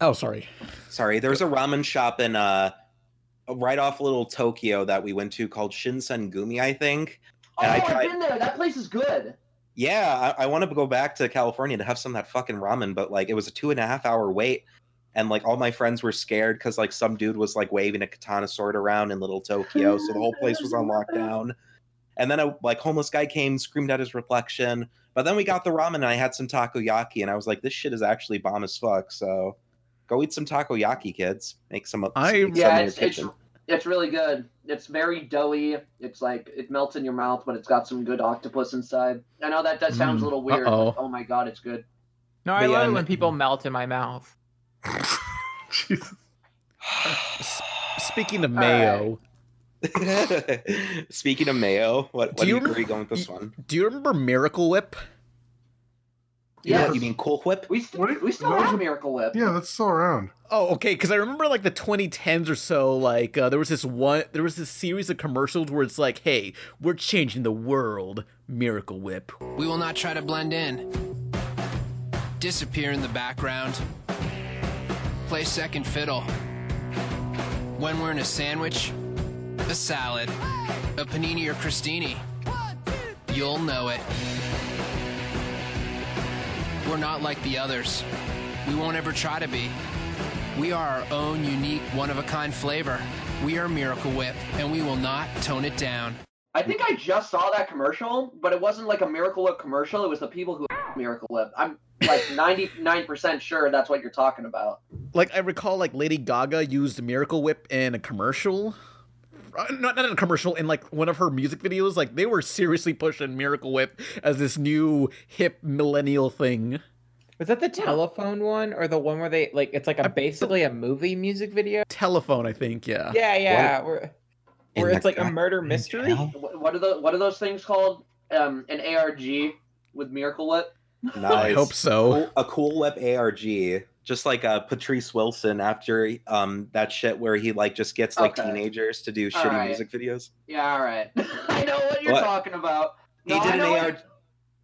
Oh, sorry. Sorry, there's a ramen shop in uh right off Little Tokyo that we went to called Shinsengumi, I think. Oh, And I I've been there. That place is good. Yeah, I, I want to go back to California to have some of that fucking ramen, but like it was a two and a half hour wait, and like all my friends were scared because like some dude was like waving a katana sword around in Little Tokyo, so the whole place was on lockdown. And then a like homeless guy came, screamed at his reflection. But then we got the ramen, and I had some takoyaki, and I was like, this shit is actually bomb as fuck. So go eat some takoyaki, kids. Make some. I- make Yeah, in your it's, it's it's really good. It's very doughy. It's like it melts in your mouth, but it's got some good octopus inside. I know that that sounds a Mm, little weird. uh-oh. But, oh my god, it's good. No, I But yeah, love it when people melt in my mouth. Jesus. Speaking of All right. mayo, Speaking of mayo, what, what Do do you you, where are remember- you going with this one? do you remember Miracle Whip? Yes. You mean Cool Whip? We st- What do- we still that have a- Miracle Whip. Yeah, that's still around. Oh, okay. Because I remember like the 2010s or so. Like uh, there was this one, there was this series of commercials where it's like, "Hey, we're changing the world." Miracle Whip. We will not try to blend in. Disappear in the background. Play second fiddle. When we're in a sandwich, a salad, a panini or crostini, you'll know it. We're not like the others. We won't ever try to be. We are our own unique, one of a kind flavor. We are Miracle Whip, and we will not tone it down. I think I just saw that commercial, but it wasn't like a Miracle Whip commercial. It was the people who Miracle Whip. I'm like 99% sure that's what you're talking about. Like I recall, like Lady Gaga used Miracle Whip in a commercial. Uh, Not, not in a commercial, in like one of her music videos. Like they were seriously pushing Miracle Whip as this new hip millennial thing. Was that the telephone one or the one where they like it's like a basically a movie music video? Telephone, I think. Yeah. Yeah, yeah. Where, In it's like a murder mystery. hell? What what are the what are those things called? Um, an ARG with Miracle Whip. I hope so. A cool whip ARG, just like uh, Patrice Wilson after um that shit where he like just gets like Okay. teenagers to do All shitty right. music videos. Yeah, all right. I know what you're What? talking about. He did an know what ARG.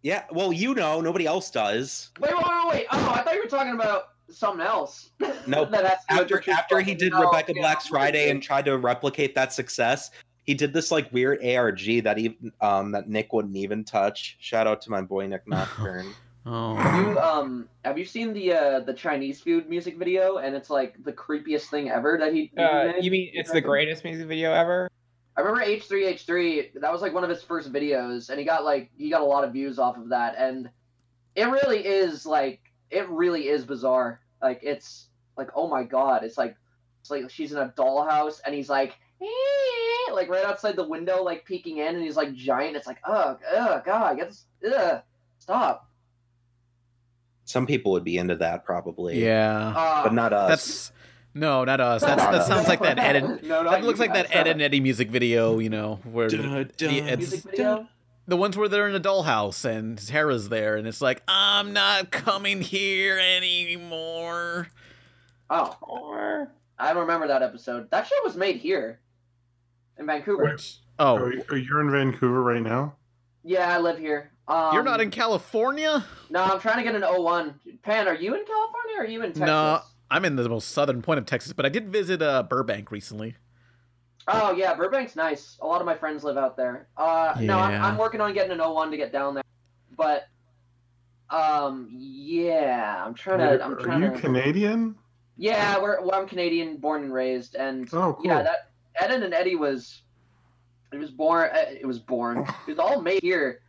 Yeah, well, you know, nobody else does. Wait, wait, wait, wait. Oh, I thought you were talking about something else. Nope. that has to do with After after he did No, Rebecca yeah, Black's Friday and tried to replicate that success, he did this like weird ARG that even um that Nick wouldn't even touch. Shout out to my boy Nick Nocturne. Oh. Have you um have you seen the uh the Chinese food music video? And it's like the creepiest thing ever that he. he Uh, made? you mean it's the greatest music video ever? I remember H3H3. That was like one of his first videos, and he got like he got a lot of views off of that, and it really is like it really is bizarre. Like it's like oh my god, it's like it's like she's in a dollhouse, and he's like "Eh," like right outside the window, like peeking in, and he's like giant. It's like oh, oh god, get this, ugh, stop. Some people would be into that probably. Yeah. Uh, But not us. That's no, not us. That's Not that us. sounds like that Ed. no, not That looks like that. Ed and Eddie music video, you know, where Dun, the- it's music video. The ones where they're in a dollhouse and Tara's there, and it's like, I'm not coming here anymore. Oh, I don't remember that episode. That show was made here in Vancouver. Wait. Oh, Are, are in Vancouver right now? Yeah, I live here. Um, you're not in California? No, I'm trying to get an O1. Pan, are you in California or are you in Texas? No, I'm in the most southern point of Texas, but I did visit uh, Burbank recently. Oh yeah, Burbank's nice. A lot of my friends live out there. Uh, no, I'm, I'm working on getting an O1 to get down there, but um, yeah, I'm trying to. I'm are you to. Canadian? Yeah, we're well, I'm Canadian, born and raised, and Oh, cool. yeah, that Eden and Eddie was. It was born. uh, It was born. It was all made here.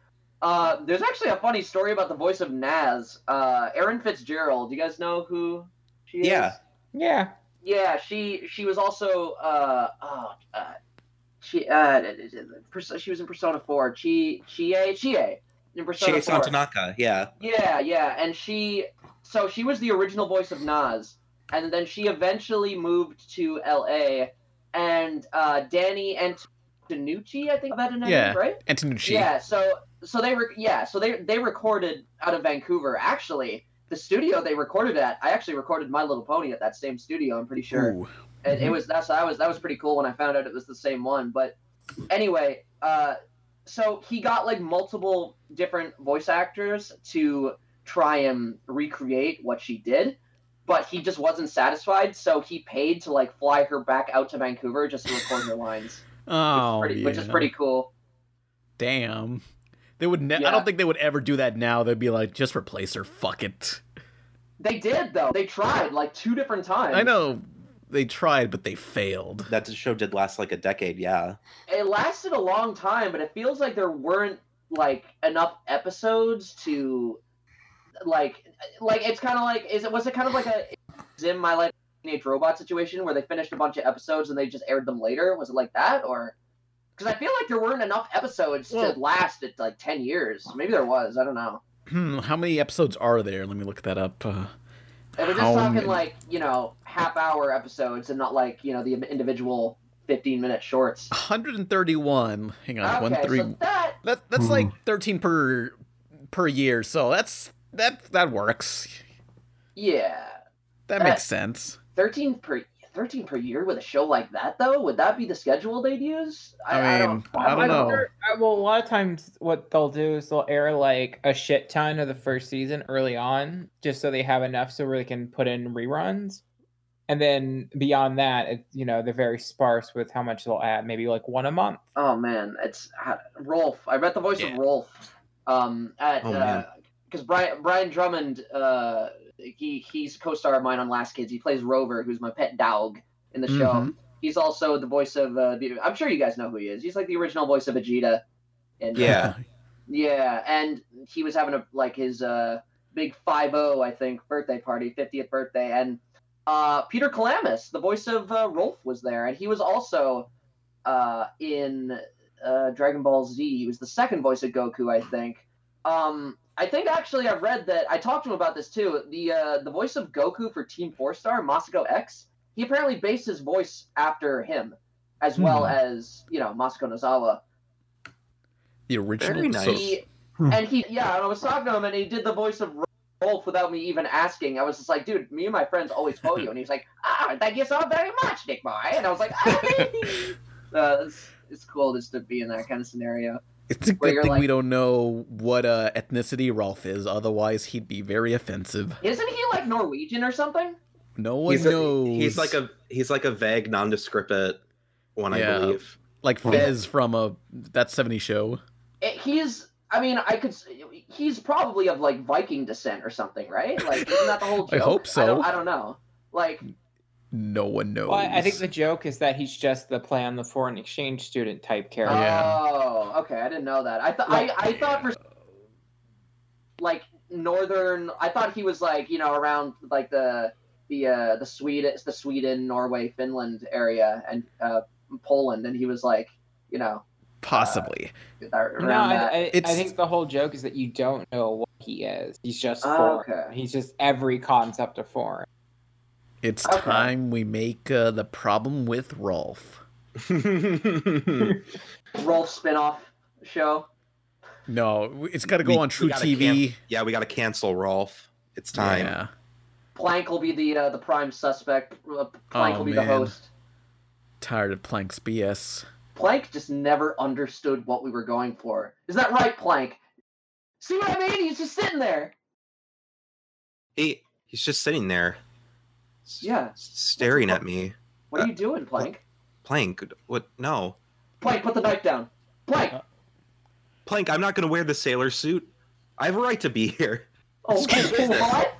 Uh, there's actually a funny story about the voice of Nazz. Uh, Erin Fitzgerald. Do you guys know who she is? Yeah. yeah. Yeah, she she was also uh oh uh she uh she was in Persona 4. Chie Chie Chie in Persona Shea 4. Satonaka, yeah. Yeah, yeah, and she so she was the original voice of Nazz, and then she eventually moved to L.A. and uh, Danny Antonucci, I think that in Yeah, right? Antonucci. Yeah, so so they were yeah, so they they recorded out of Vancouver. Actually, the studio they recorded at, I actually recorded My Little Pony at that same studio. I'm pretty sure. Ooh. And it was that's that was that was pretty cool when I found out it was the same one. But anyway, uh, so he got like multiple different voice actors to try and recreate what she did, but he just wasn't satisfied. So he paid to like fly her back out to Vancouver just to record her lines, Oh, pretty, which is pretty cool. Damn. They would. Ne- I don't think they would ever do that now. They'd be like, just replace her. Fuck it. They did though. They tried like two different times. I know they tried, but they failed. That show did last like a decade. Yeah. it lasted a long time, but it feels like there weren't like enough episodes to like like it's kind of like is it was it kind of like a Zim My Life Teenage Robot situation where they finished a bunch of episodes and they just aired them later? Was it like that or? Because I feel like there weren't enough episodes Well- to last it like ten years. Maybe there was. I don't know. Hmm, how many episodes are there? Let me look that up. Uh, And we're just talking many- like you know half hour episodes and not like you know the individual fifteen minute shorts. 131. Hang on, one Okay, three. so that That that's Hmm. like 13 per per year. So that's that that works. yeah. That That- makes sense. 13 per 13 per year with a show like that though would that be the schedule they'd use I mean, I don't know. Uh, Well, a lot of times what they'll do is they'll air like a shit ton of the first season early on, just so they have enough so where they can put in reruns. And then beyond that, it, you know, they're very sparse with how much they'll add, maybe like one a month. oh man it's uh, rolf i read the voice Yeah. of rolf um at Oh, uh because brian brian drummond uh he he's a co-star of mine on last kids he plays rover who's my pet dog in the show Mhm. he's also the voice of uh i'm sure you guys know who he is he's like the original voice of vegeta and Yeah. Yeah, and he was having a like his uh big five zero, I think, birthday party, fiftieth birthday, and uh Peter Kelamis, the voice of uh, Rolf, was there, and he was also uh in uh Dragon Ball Z. He was the second voice of Goku, I think. Um, I think actually I've read that I talked to him about this too. The uh the voice of Goku for Team Four Star, Masako X, he apparently based his voice after him, as well Hmm. as you know Masako Nozawa. The original. Very nice. He, and he, yeah, and I was talking to him, and he did the voice of Rolf without me even asking. I was just like, dude, me and my friends always quote you, and he's like, ah, thank you so very much, Nick Boy, and I was like, ah, uh, it's, it's cool just to be in that kind of scenario. It's a good you're thing we don't know what uh, ethnicity Rolf is. Otherwise, he'd be very offensive. Isn't he like Norwegian or something? No one He's, a, knows. he's like a he's like a vague nondescript one, I believe. like Fez from a that 70 show. It, he's, I mean, I could, he's probably of like Viking descent or something, right? Like, isn't that the whole Joke? I hope so. I don't, I don't know. Like, No one knows. Well, I I think the joke is that he's just the play on the foreign exchange student type character. Yeah. Oh, okay. I didn't know that. I thought I, I thought for like northern. I thought he was like you know around like the the uh the Sweden, the Sweden, Norway, Finland area, and uh Poland, and he was like you know Possibly. around No, I. I, I think the whole joke is that you don't know what he is. He's just Oh, foreign. okay. He's just every concept of foreign. It's okay. time we make uh, the problem with Rolf. Rolf spinoff show. No, it's got to go We- on True gotta TV. can- yeah, we got to cancel Rolf. It's time. Yeah. Plank will be the uh, the prime suspect. Uh, Plank Oh, will be the host. Tired of Plank's BS. Plank just never understood what we were going for. Is that right, Plank? See what I mean? He's just sitting there. He he's just sitting there, s- Yeah. staring at me. What are uh, you doing, Plank? Plank, what? No, Plank, put the knife down. Plank. Uh, Plank. I'm not going to wear the sailor suit. I have a right to be here. Oh, Excuse what?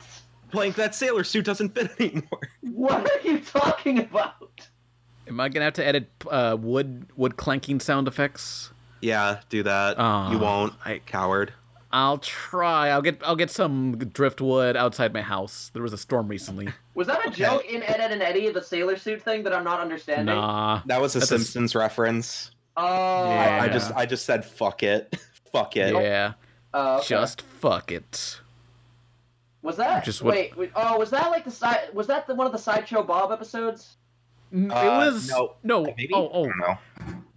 Plank, that sailor suit doesn't fit anymore. What are you talking about? Am I gonna have to edit uh, wood wood clanking sound effects? Yeah, do that. Aw, you ah, won't, I- coward. I'll try. I'll get I'll get some driftwood outside my house. There was a storm recently. Was that a joke in Ed, Edd n Eddy, the sailor suit thing that I'm not understanding? Nah. That was a That's a s- Simpsons reference. Oh, Yeah. I just I just said fuck it, fuck it. Yeah. Oh, okay. Just fuck it. was that? just what- Wait, wait, oh, was that like the side? Was that the one of the sideshow Bob episodes? Uh, it was no. no. Maybe Oh, I oh. don't know.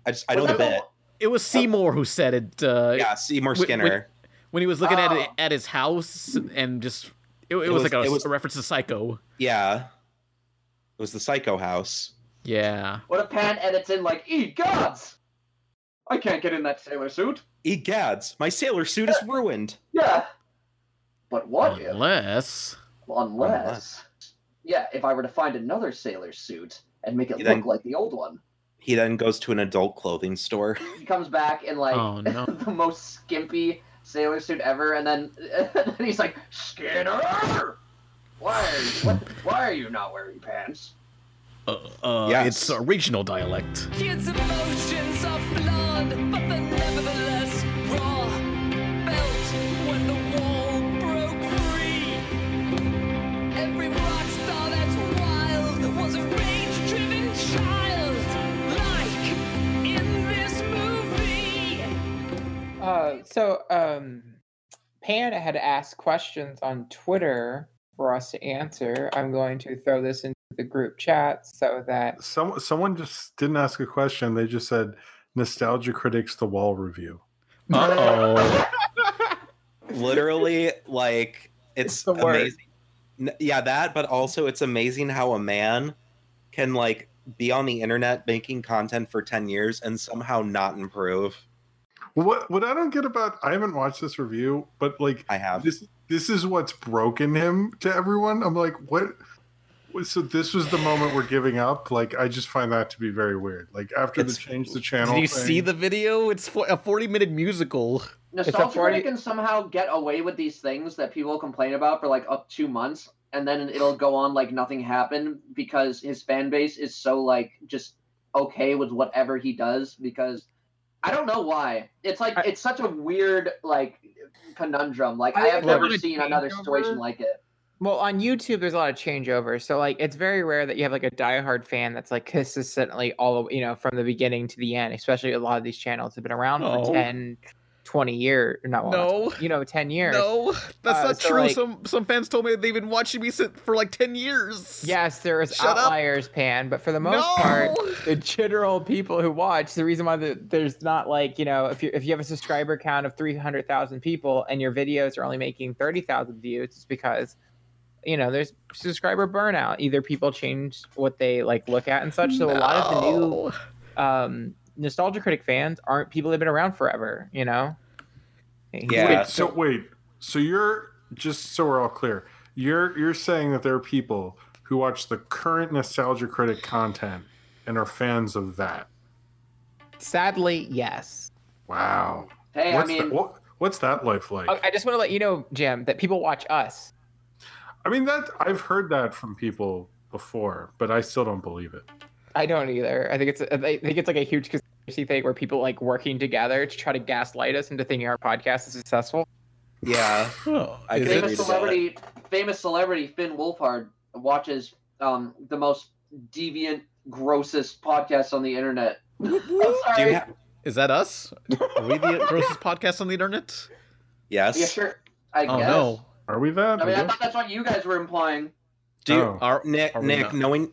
I just I Was know the that bit. it was Seymour who said it. Uh, yeah, Seymour when- when- Skinner. When he was looking at it Oh. at his house and just it, it, It was, was- like a, it was- a reference to Psycho. Yeah, it was the Psycho House. Yeah. What if Pan edits in like, "E gods, I can't get in that sailor suit." Eat gads! My sailor suit is ruined. Yeah. But what if? Unless Unless, Unless. yeah, if I were to find another sailor suit and make it You look then- like the old one, He then goes to an adult clothing store. he comes back in like Oh, no. the most skimpy sailor suit ever, and then, and then he's like, "Skinner, why are you, what, why are you not wearing pants?" uh, uh, Yes. it's a regional dialect. Kids' emotions are flawed, so um, Pan had asked questions on Twitter for us to answer. I'm going to throw this into the group chat so that Some someone just didn't ask a question. They just said nostalgia critics the wall review. Uh oh. Literally, like it's the word. amazing. Yeah, that, but also it's amazing how a man can like be on the internet making content for 10 years and somehow not improve. What what I don't get about I haven't watched this review, but like I have. this this is what's broken him to everyone. I'm like, what? So this was the moment we're giving up. Like I just find that to be very weird. Like after It's- the change the channel. Did you thing- see the video? It's fo- a 40 minute musical. Nostalgia 40 can somehow get away with these things that people complain about for like up two months, and then it'll go on like nothing happened because his fan base is so like just okay with whatever he does. Because I don't know why. It's like I- it's such a weird like conundrum. Like I I, have never seen another changeover- situation like it. Well, on YouTube, there's a lot of changeover. So, like, it's very rare that you have like a diehard fan that's like consistently all, you know, from the beginning to the end. Especially a lot of these channels have been around No. for 10, 20 years. No, not No. 20, you know, 10 years. No, that's Uh, not so, true. like- some some fans told me they've been watching me sit for like 10 years. Yes, there is Shut up. outliers, Pan, but for the most No! part, the general people who watch, the reason why the, there's not like you know, if you if you have a subscriber count of three hundred thousand people and your videos are only making thirty thousand views, it's because you know there's subscriber burnout. Either people change what they like look at and such. So a lot of the new um, nostalgia critic fans aren't people that've been around forever. You know. Yeah. Wait, so wait, so you're just so we're all clear. You're you're saying that there are people who watch the current nostalgia critic content and are fans of that. Sadly, yes. Wow. Hey, what's I mean, that, what, what's that life like? I I just want to let you know, Jim, that people watch us. I mean that I've heard that from people before, but I still don't believe it. I don't either. I think it's I think it's like a huge conspiracy thing where people like working together to try to gaslight us into thinking our podcast is successful. Yeah. Oh, I is can it? agree famous celebrity, famous celebrity Finn Wolfhard watches um the most deviant, grossest podcast on the internet. I'm Do sorry. you have? Is that us? Are we the grossest podcast on the internet? Yes. yeah, sure. I Oh guess. no. Are we that? I mean, I guess? thought that's what you guys were implying. Do you, Oh. Are, Nick, are Nick, not? knowing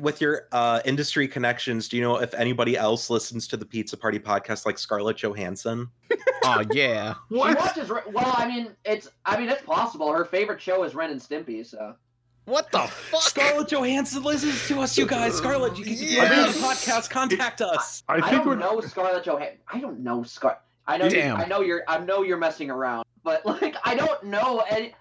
with your uh, industry connections, do you know if anybody else listens to the Pizza Party podcast like Scarlett Johansson? Oh yeah. She watches. Well, I mean, it's. I mean, it's possible. Her favorite show is Ren and Stimpy. So. What the fuck? Scarlett Johansson listens to us, you guys. Scarlett, you can you Yes. yes. podcast. Contact us. I I, think don't what, know Scarlett Johansson. I don't know Scar. I know. You, Damn. I know you're. I know you're messing around, but like, I don't know any.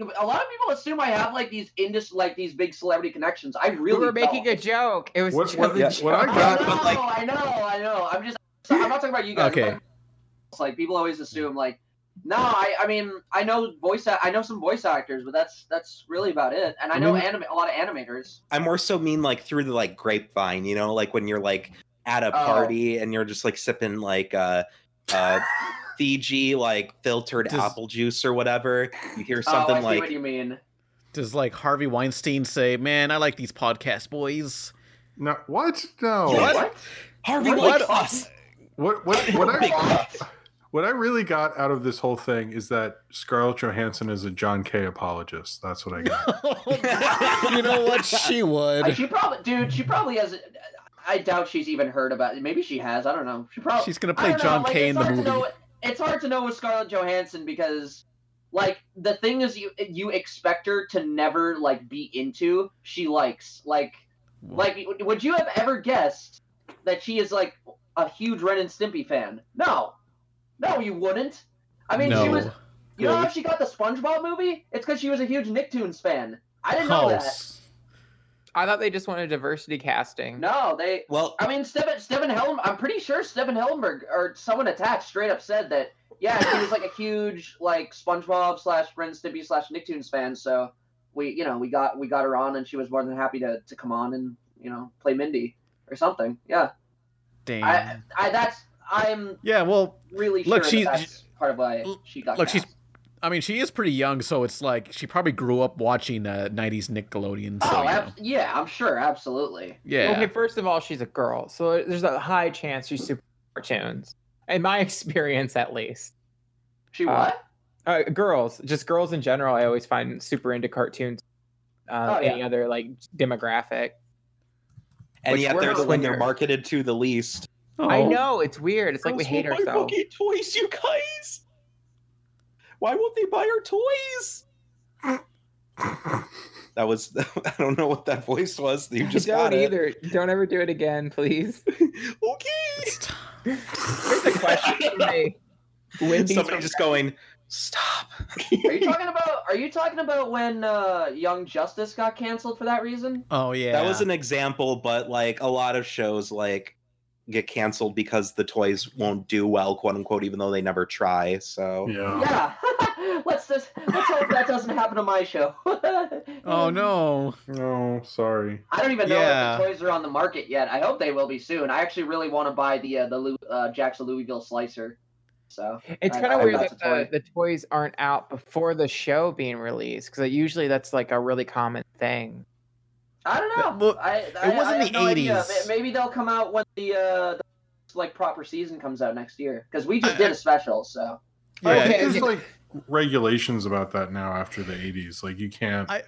A lot of people assume I have like these indus like these big celebrity connections. I really we were making don't. a joke. It was What- just what- a yeah, joke. what I I know, but, like- I know, I know. I'm just. so I'm not talking about you guys. Okay. talking about- Like people always assume like. No, I. I mean, I know voice. I know some voice actors, but that's that's really about it. And I I know mean- anime, a lot of animators. I more so mean like through the like grapevine, you know, like when you're like at a Oh. party and you're just like sipping like uh uh Fiji like filtered Does- apple juice or whatever. You hear oh, something I see like what you mean. Does like Harvey Weinstein say, "Man, I like these podcast boys"? no what? No. What? Harvey What? like us. What what what Big I us. what I really got out of this whole thing is that Scarlett Johansson is a John K. apologist. That's what I got. you know what? She would. She probably, dude. She probably has. I doubt she's even heard about it. Maybe she has. I don't know. She probably. She's gonna I play don't know, John like, Kay it's in the hard to movie. know- it's hard to know with Scarlett Johansson because, like, the thing is, you you expect her to never like be into. She likes like, like, would you have ever guessed that she is like a huge Ren and Stimpy fan? No, no, you wouldn't. I mean, she was. You know how she got the SpongeBob movie? It's because she was a huge Nicktoons fan. I didn't Oh, know that. S- I thought they just wanted diversity casting. No, they. Well, I mean, Stephen Stephen Helm. I'm pretty sure Stephen Hillenburg or someone attached straight up said that. Yeah, he was like a huge like SpongeBob slash Ren Stimpy slash Nicktoons fan. So we, you know, we got we got her on, and she was more than happy to to come on and you know play Mindy or something. Yeah, Damn. I, I that's I'm yeah, well, really Look, sure she's- that that's part of why she got. look, she's. Cast. I mean, she is pretty young, so it's like she probably grew up watching uh, '90s Nickelodeon. So Oh, you know. ab- yeah, I'm sure, absolutely. yeah. Okay, first of all, she's a girl, so there's a high chance she's super cartoons. In my experience, at least. She Uh, what? Uh, girls, just girls in general, I always find super into cartoons. Uh, Oh, yeah. Any other like demographic? and Which yet we're they're the not one they're marketed to the least. I Oh. know it's weird. It's like we hate won't buy ourselves. fucking toys, you guys. Why won't they buy our toys? that was I don't know what that voice was. You just don't got it. either. Don't ever do it again, please. Okay. Stop! Here's a question for me. Wendy's Somebody from- just going, stop. Are you talking about? Are you talking about when uh, Young Justice got canceled for that reason? Oh yeah. That was an example, but like a lot of shows like get canceled because the toys won't do well, quote unquote, even though they never try. So Yeah. Yeah. let's just let's hope that doesn't happen to my show. Oh no. No, sorry. I don't even know Yeah. if the toys are on the market yet. I hope they will be soon. I actually really want to buy the uh, the Lou- uh, Jackson Louisville slicer. So It's kind of weird that toy. the, the toys aren't out before the show being released because usually that's like a really common thing. I don't know. That- well, I, I, it was I in the no 80s. May- Maybe they'll come out when the uh the, like proper season comes out next year because we just I- did a special. So Yeah. think Okay, there's like regulations about that now after the 80s. Like you can't I-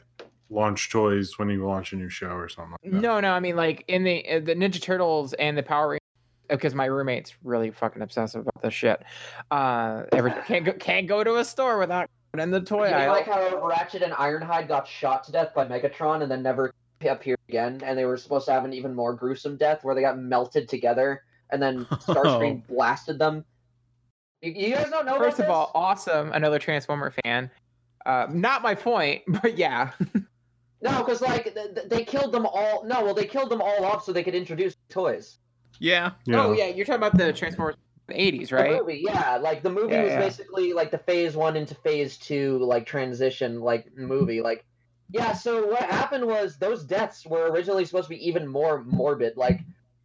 launch toys when you launch a new show or something like that. No, no, I mean like in the uh, the Ninja Turtles and the Power Rangers because my roommate's really fucking obsessive about this shit. Uh, every can't go can't go to a store without in the toy You aisle. like how Ratchet and Ironhide got shot to death by Megatron and then never appeared again, and they were supposed to have an even more gruesome death where they got melted together and then Starscream blasted them. You, you guys don't know First about of all, awesome, another Transformer fan. Uh, not my point, but yeah. no, because like th- th- they killed them all. No, well they killed them all off so they could introduce toys. Yeah. Yeah. Oh yeah, you're talking about the Transformers in the 80s, The right? movie, yeah, like the movie Yeah, was yeah. basically like the phase one into phase two, like transition, like movie, like yeah. So what happened was those deaths were originally supposed to be even more morbid. Like,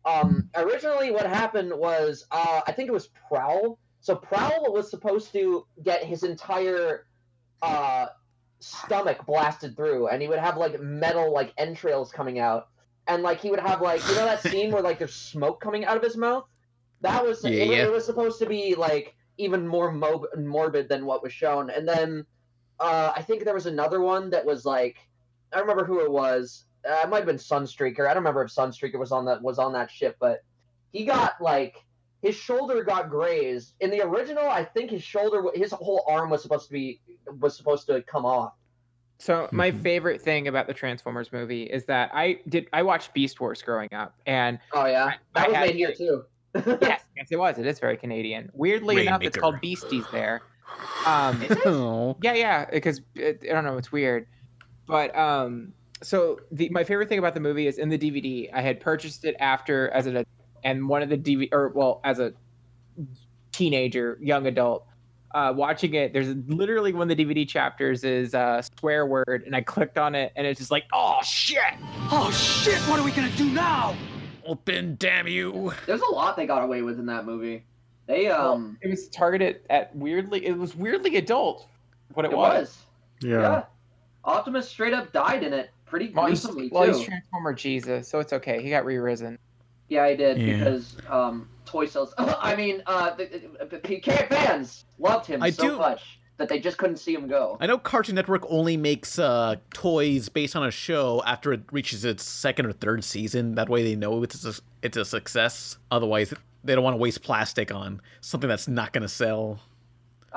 um, originally what happened was, uh, I think it was Prowl. So Prowl was supposed to get his entire, uh, stomach blasted through, and he would have like metal like entrails coming out, and like he would have like you know that scene where like there's smoke coming out of his mouth. That was Yeah, it, yeah. it was supposed to be like even more mob- morbid than what was shown, and then uh, I think there was another one that was like I don't remember who it was. Uh, it might have been Sunstreaker. I don't remember if Sunstreaker was on that was on that ship, but he got like his shoulder got grazed. In the original, I think his shoulder, his whole arm was supposed to be was supposed to come off. So my Mhm. favorite thing about the Transformers movie is that I did I watched Beast Wars growing up, and Oh yeah, that I was had- made here too. yes, yes, it was. It is very Canadian. Weirdly enough, it's called Beasties there. Um, Oh. yeah, yeah, because it, I don't know, it's weird. But um, so the my favorite thing about the movie is in the DVD. I had purchased it after as a and one of the DVD or well as a teenager, young adult. Uh, watching it, there's literally one of the DVD chapters is a swear word, and I clicked on it, and it's just like, oh shit! Oh shit, what are we gonna do now? Open, damn you. There's a lot they got away with in that movie. They um, It was targeted at weirdly. It was weirdly adult. What it, it was. was. Yeah. Yeah. Optimus straight up died in it, pretty Well, he's, gruesomely well, he's Transformer Jesus, so it's okay. He got re-risen. Yeah, I did Yeah. because um, toy sales. I mean, uh, the, the, the PK fans loved him I so do- much. that they just couldn't see him go. I know Cartoon Network only makes uh, toys based on a show after it reaches its second or third season. That way, they know it's a, it's a success. Otherwise, they don't want to waste plastic on something that's not going to sell.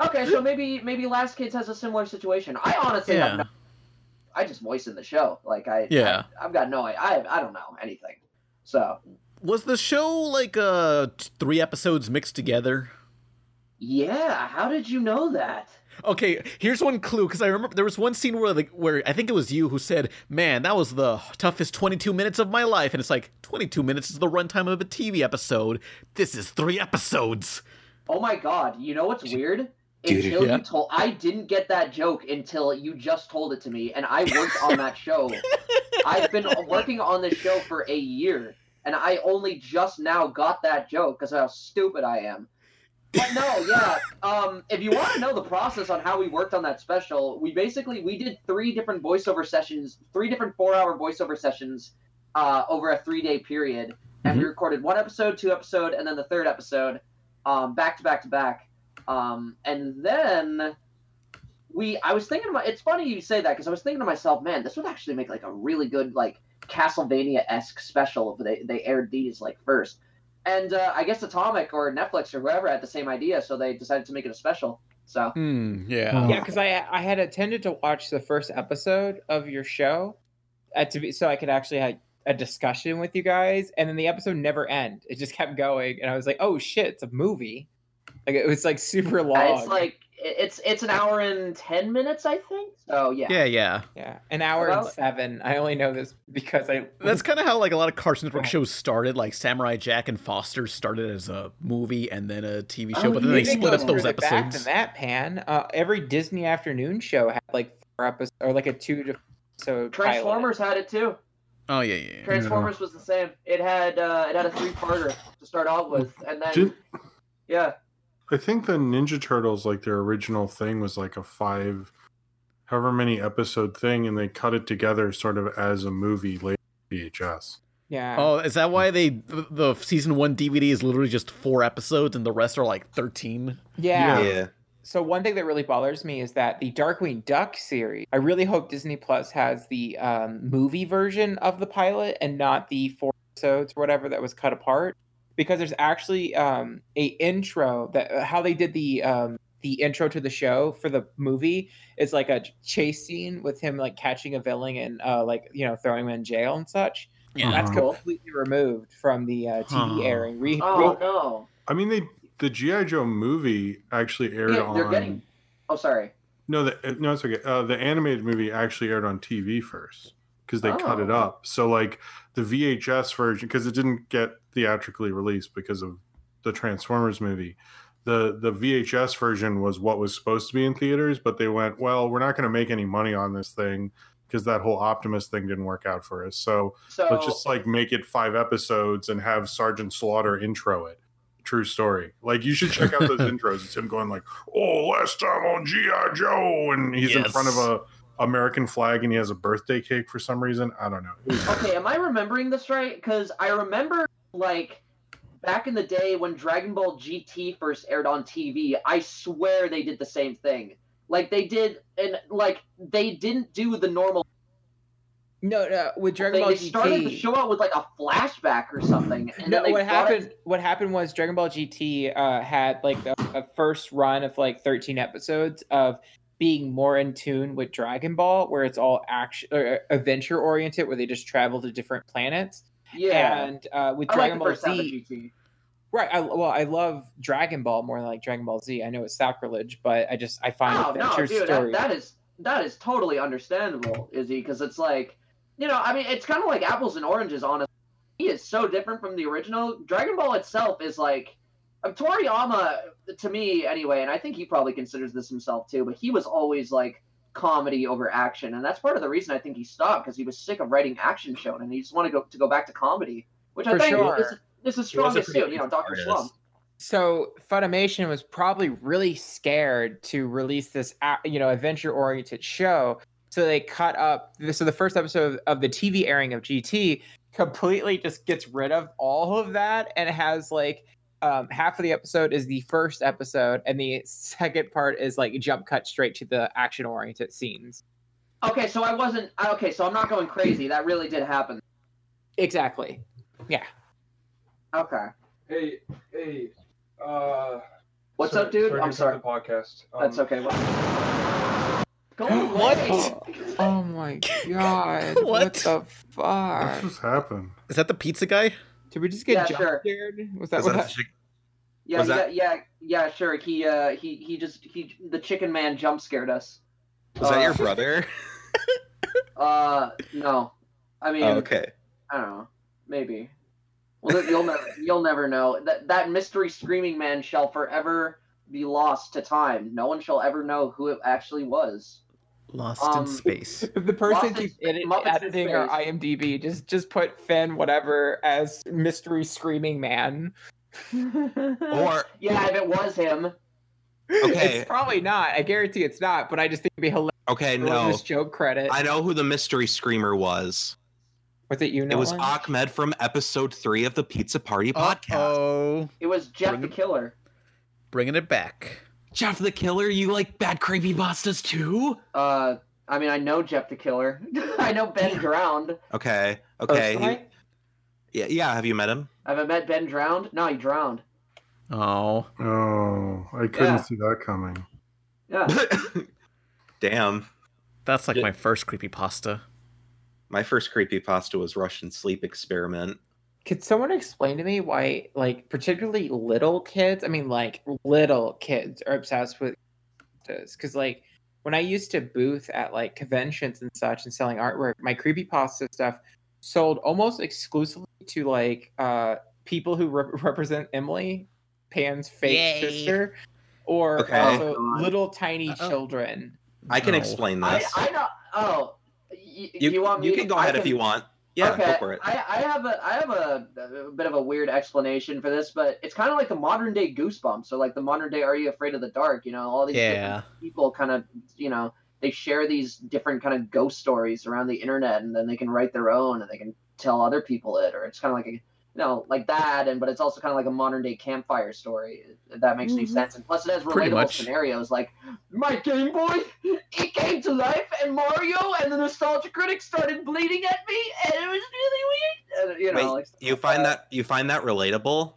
Okay, so maybe maybe Last Kids has a similar situation. I honestly Yeah. have no. I just voiced the show. Like I. Yeah. I, have got no. I I don't know anything. So Was the show like uh three episodes mixed together? yeah, how did you know that? Okay, here's one clue because I remember there was one scene where like where I think it was you who said, "Man, that was the toughest 22 minutes of my life," and it's like 22 minutes is the runtime of a TV episode. This is three episodes. Oh my god! You know what's weird? Dude, Until yeah. you told, I didn't get that joke until you just told it to me, and I worked on that show. I've been working on this show for a year, and I only just now got that joke because how stupid I am. But no, yeah. Um, if you want to know the process on how we worked on that special, we basically we did three different voiceover sessions, three different four-hour voiceover sessions, uh, over a three-day period, and we recorded one episode, two episode, and then the third episode, um, back to back to back. Um, and then we, I was thinking about. It's funny you say that because I was thinking to myself, man, this would actually make like a really good like Castlevania esque special if they they aired these like first. And uh, I guess Atomic or Netflix or whoever had the same idea, so they decided to make it a special. So Hmm. Yeah. Yeah, because I I had intended to watch the first episode of your show, uh, to be so I could actually have a discussion with you guys, and then the episode never end. It just kept going, and I was like, oh shit, it's a movie. Like it was like super long. It's like it's it's an hour and ten minutes, I think. So yeah. Yeah, yeah. yeah, an hour and seven. I only know this because I That's kind of how like a lot of Cartoon Network shows started. Like Samurai Jack and Foster started as a movie and then a TV show, Oh, but then they split up those further Back episodes. than that, Pan. Uh, every Disney afternoon show had like four episodes, or like a two to so Transformers had it too. Oh yeah, yeah. yeah. Transformers was the same. It had uh, it had a three parter to start off with, and then Did- yeah. I think the Ninja Turtles, like their original thing, was like a five, however many episode thing, and they cut it together sort of as a movie later VHS. Yeah. Oh, is that why they the, the season one DVD is literally just four episodes and the rest are like thirteen? Yeah. Yeah. So one thing that really bothers me is that the Darkwing Duck series. I really hope Disney Plus has the um, movie version of the pilot and not the four episodes or whatever that was cut apart, because there's actually um, a intro that uh, how they did the um, the intro to the show for the movie is like a chase scene with him like catching a villain and uh, like you know throwing him in jail and such. Yeah. That's completely removed from the uh, TV Huh. airing. Re- Oh re- no. I mean, they the GI Joe movie actually aired Yeah, they're on. getting. Oh, sorry. No, the, no, it's okay. Uh, the animated movie actually aired on TV first because they cut it Oh. up. So like the VHS version, because it didn't get theatrically released because of the Transformers movie. The the VHS version was what was supposed to be in theaters, but they went, well, we're not going to make any money on this thing because that whole Optimus thing didn't work out for us. So So let's just like make it five episodes and have Sergeant Slaughter intro it. True story. Like you should check out those intros. It's him going like, "Oh, last time on GI Joe," and he's in front of a American flag and he has a birthday cake for some reason. I don't know. Okay, am I remembering this right? Because I remember like back in the day when Dragon Ball GT first aired on TV. I swear they did the same thing. Like they did, and like they didn't do the normal. no, no, with Dragon They, Ball they GT. started the show out with like a flashback or something. And no, what brought it- happened? What happened was Dragon Ball GT uh, had like a, a first run of like 13 episodes of being more in tune with Dragon Ball, where it's all action or adventure oriented, where they just travel to different planets. Yeah, And uh, with I Dragon the Ball first half of Z, right? I, well, I love Dragon Ball more than like Dragon Ball Z. I know it's sacrilege, but I just I find Oh no, adventure dude, that, that is that is totally understandable, Izzy, because it's like, you know, I mean, it's kind of like apples and oranges. Honestly, he is so different from the original. Dragon Ball itself is like, uh, Toriyama, to me anyway, and I think he probably considers this himself too. But he was always like comedy over action, and that's part of the reason I think he stopped because he was sick of writing action shown, and he just wanted to go to go back to comedy, which I think sure. is, is his He was strongest pretty. You know, Doctor. Slump. So Funimation was probably really scared to release this, you know, adventure-oriented show. So they cut up. So the first episode of the TV airing of GT completely just gets rid of all of that and has like um, half of the episode is the first episode, and the second part is like jump cut straight to the action oriented scenes. Okay, so I wasn't. Okay, so I'm not going crazy. That really did happen. Exactly. Yeah. Okay. Hey, hey. Uh, What's sorry- up, dude? sorry I'm sorry. The podcast. Um, That's okay. What? Go What? Oh my god. What? what the fuck? What just happened? Is that the pizza guy? Did we just get Yeah, jump sure. scared? Was that Was what that that? Yeah, Was yeah, that- yeah, yeah. Sure. He, uh, he, he just, he, the chicken man jump scared us. was that your Uh, brother? Uh, no. I mean, Oh, okay. I don't know. Maybe. Well, you'll never, you'll never know. That that mystery screaming man shall forever be lost to time. No one shall ever know who it actually was. Lost Um, in space. If the person Lost in keeps edit- editing our Space. IMDb, just just put Finn whatever as mystery screaming man. Or Yeah, if it was him. Okay. It's probably not. I guarantee it's not. But I just think it'd be hilarious. okay, no. Just joke credit. I know who the mystery screamer was. Was it you? Know it was Nolan? Ahmed from episode three of the Pizza Party podcast. Oh, It was Jeff Bring the Killer. bringing it back. Jeff the Killer, you like bad creepy pastas too? Uh, I mean, I know Jeff the Killer. I know Ben Drowned. Okay, okay. Personally? he- yeah, yeah. Have you met him? Have I met Ben Drowned? No, he drowned. Oh, Oh, I couldn't Yeah. see that coming. Yeah. Damn. that's like Yeah. my first creepy pasta. My first creepy pasta was Russian sleep experiment. Could someone explain to me why, like, particularly little kids? I mean, like, little kids are obsessed with this. Because, like, when I used to booth at like conventions and such and selling artwork, my creepypasta stuff sold almost exclusively to like uh people who rep- represent Emily, Pan's fake Yay. sister, or Okay. also Oh, little tiny Uh-oh. children. I can No. explain I, this. I know. Oh, y- you, you want me? you can go I ahead if you want. Yeah, okay. go for it. I, I have a I have a, a bit of a weird explanation for this, but it's kind of like the modern day Goosebumps, so like the modern day Are You Afraid of the Dark? You know, all these Yeah. people kind of you know they share these different kind of ghost stories around the internet, and then they can write their own, and they can tell other people it, or it's kind of like a you know like that, and but it's also kind of like a modern day campfire story. If that makes any Mhm. sense, and plus it has relatable much. scenarios like my Game Boy, it came to life, and Mario and the Nostalgia Critic started bleeding at me, and it was really weird. And, you know, Wait, like, you find that you find that relatable?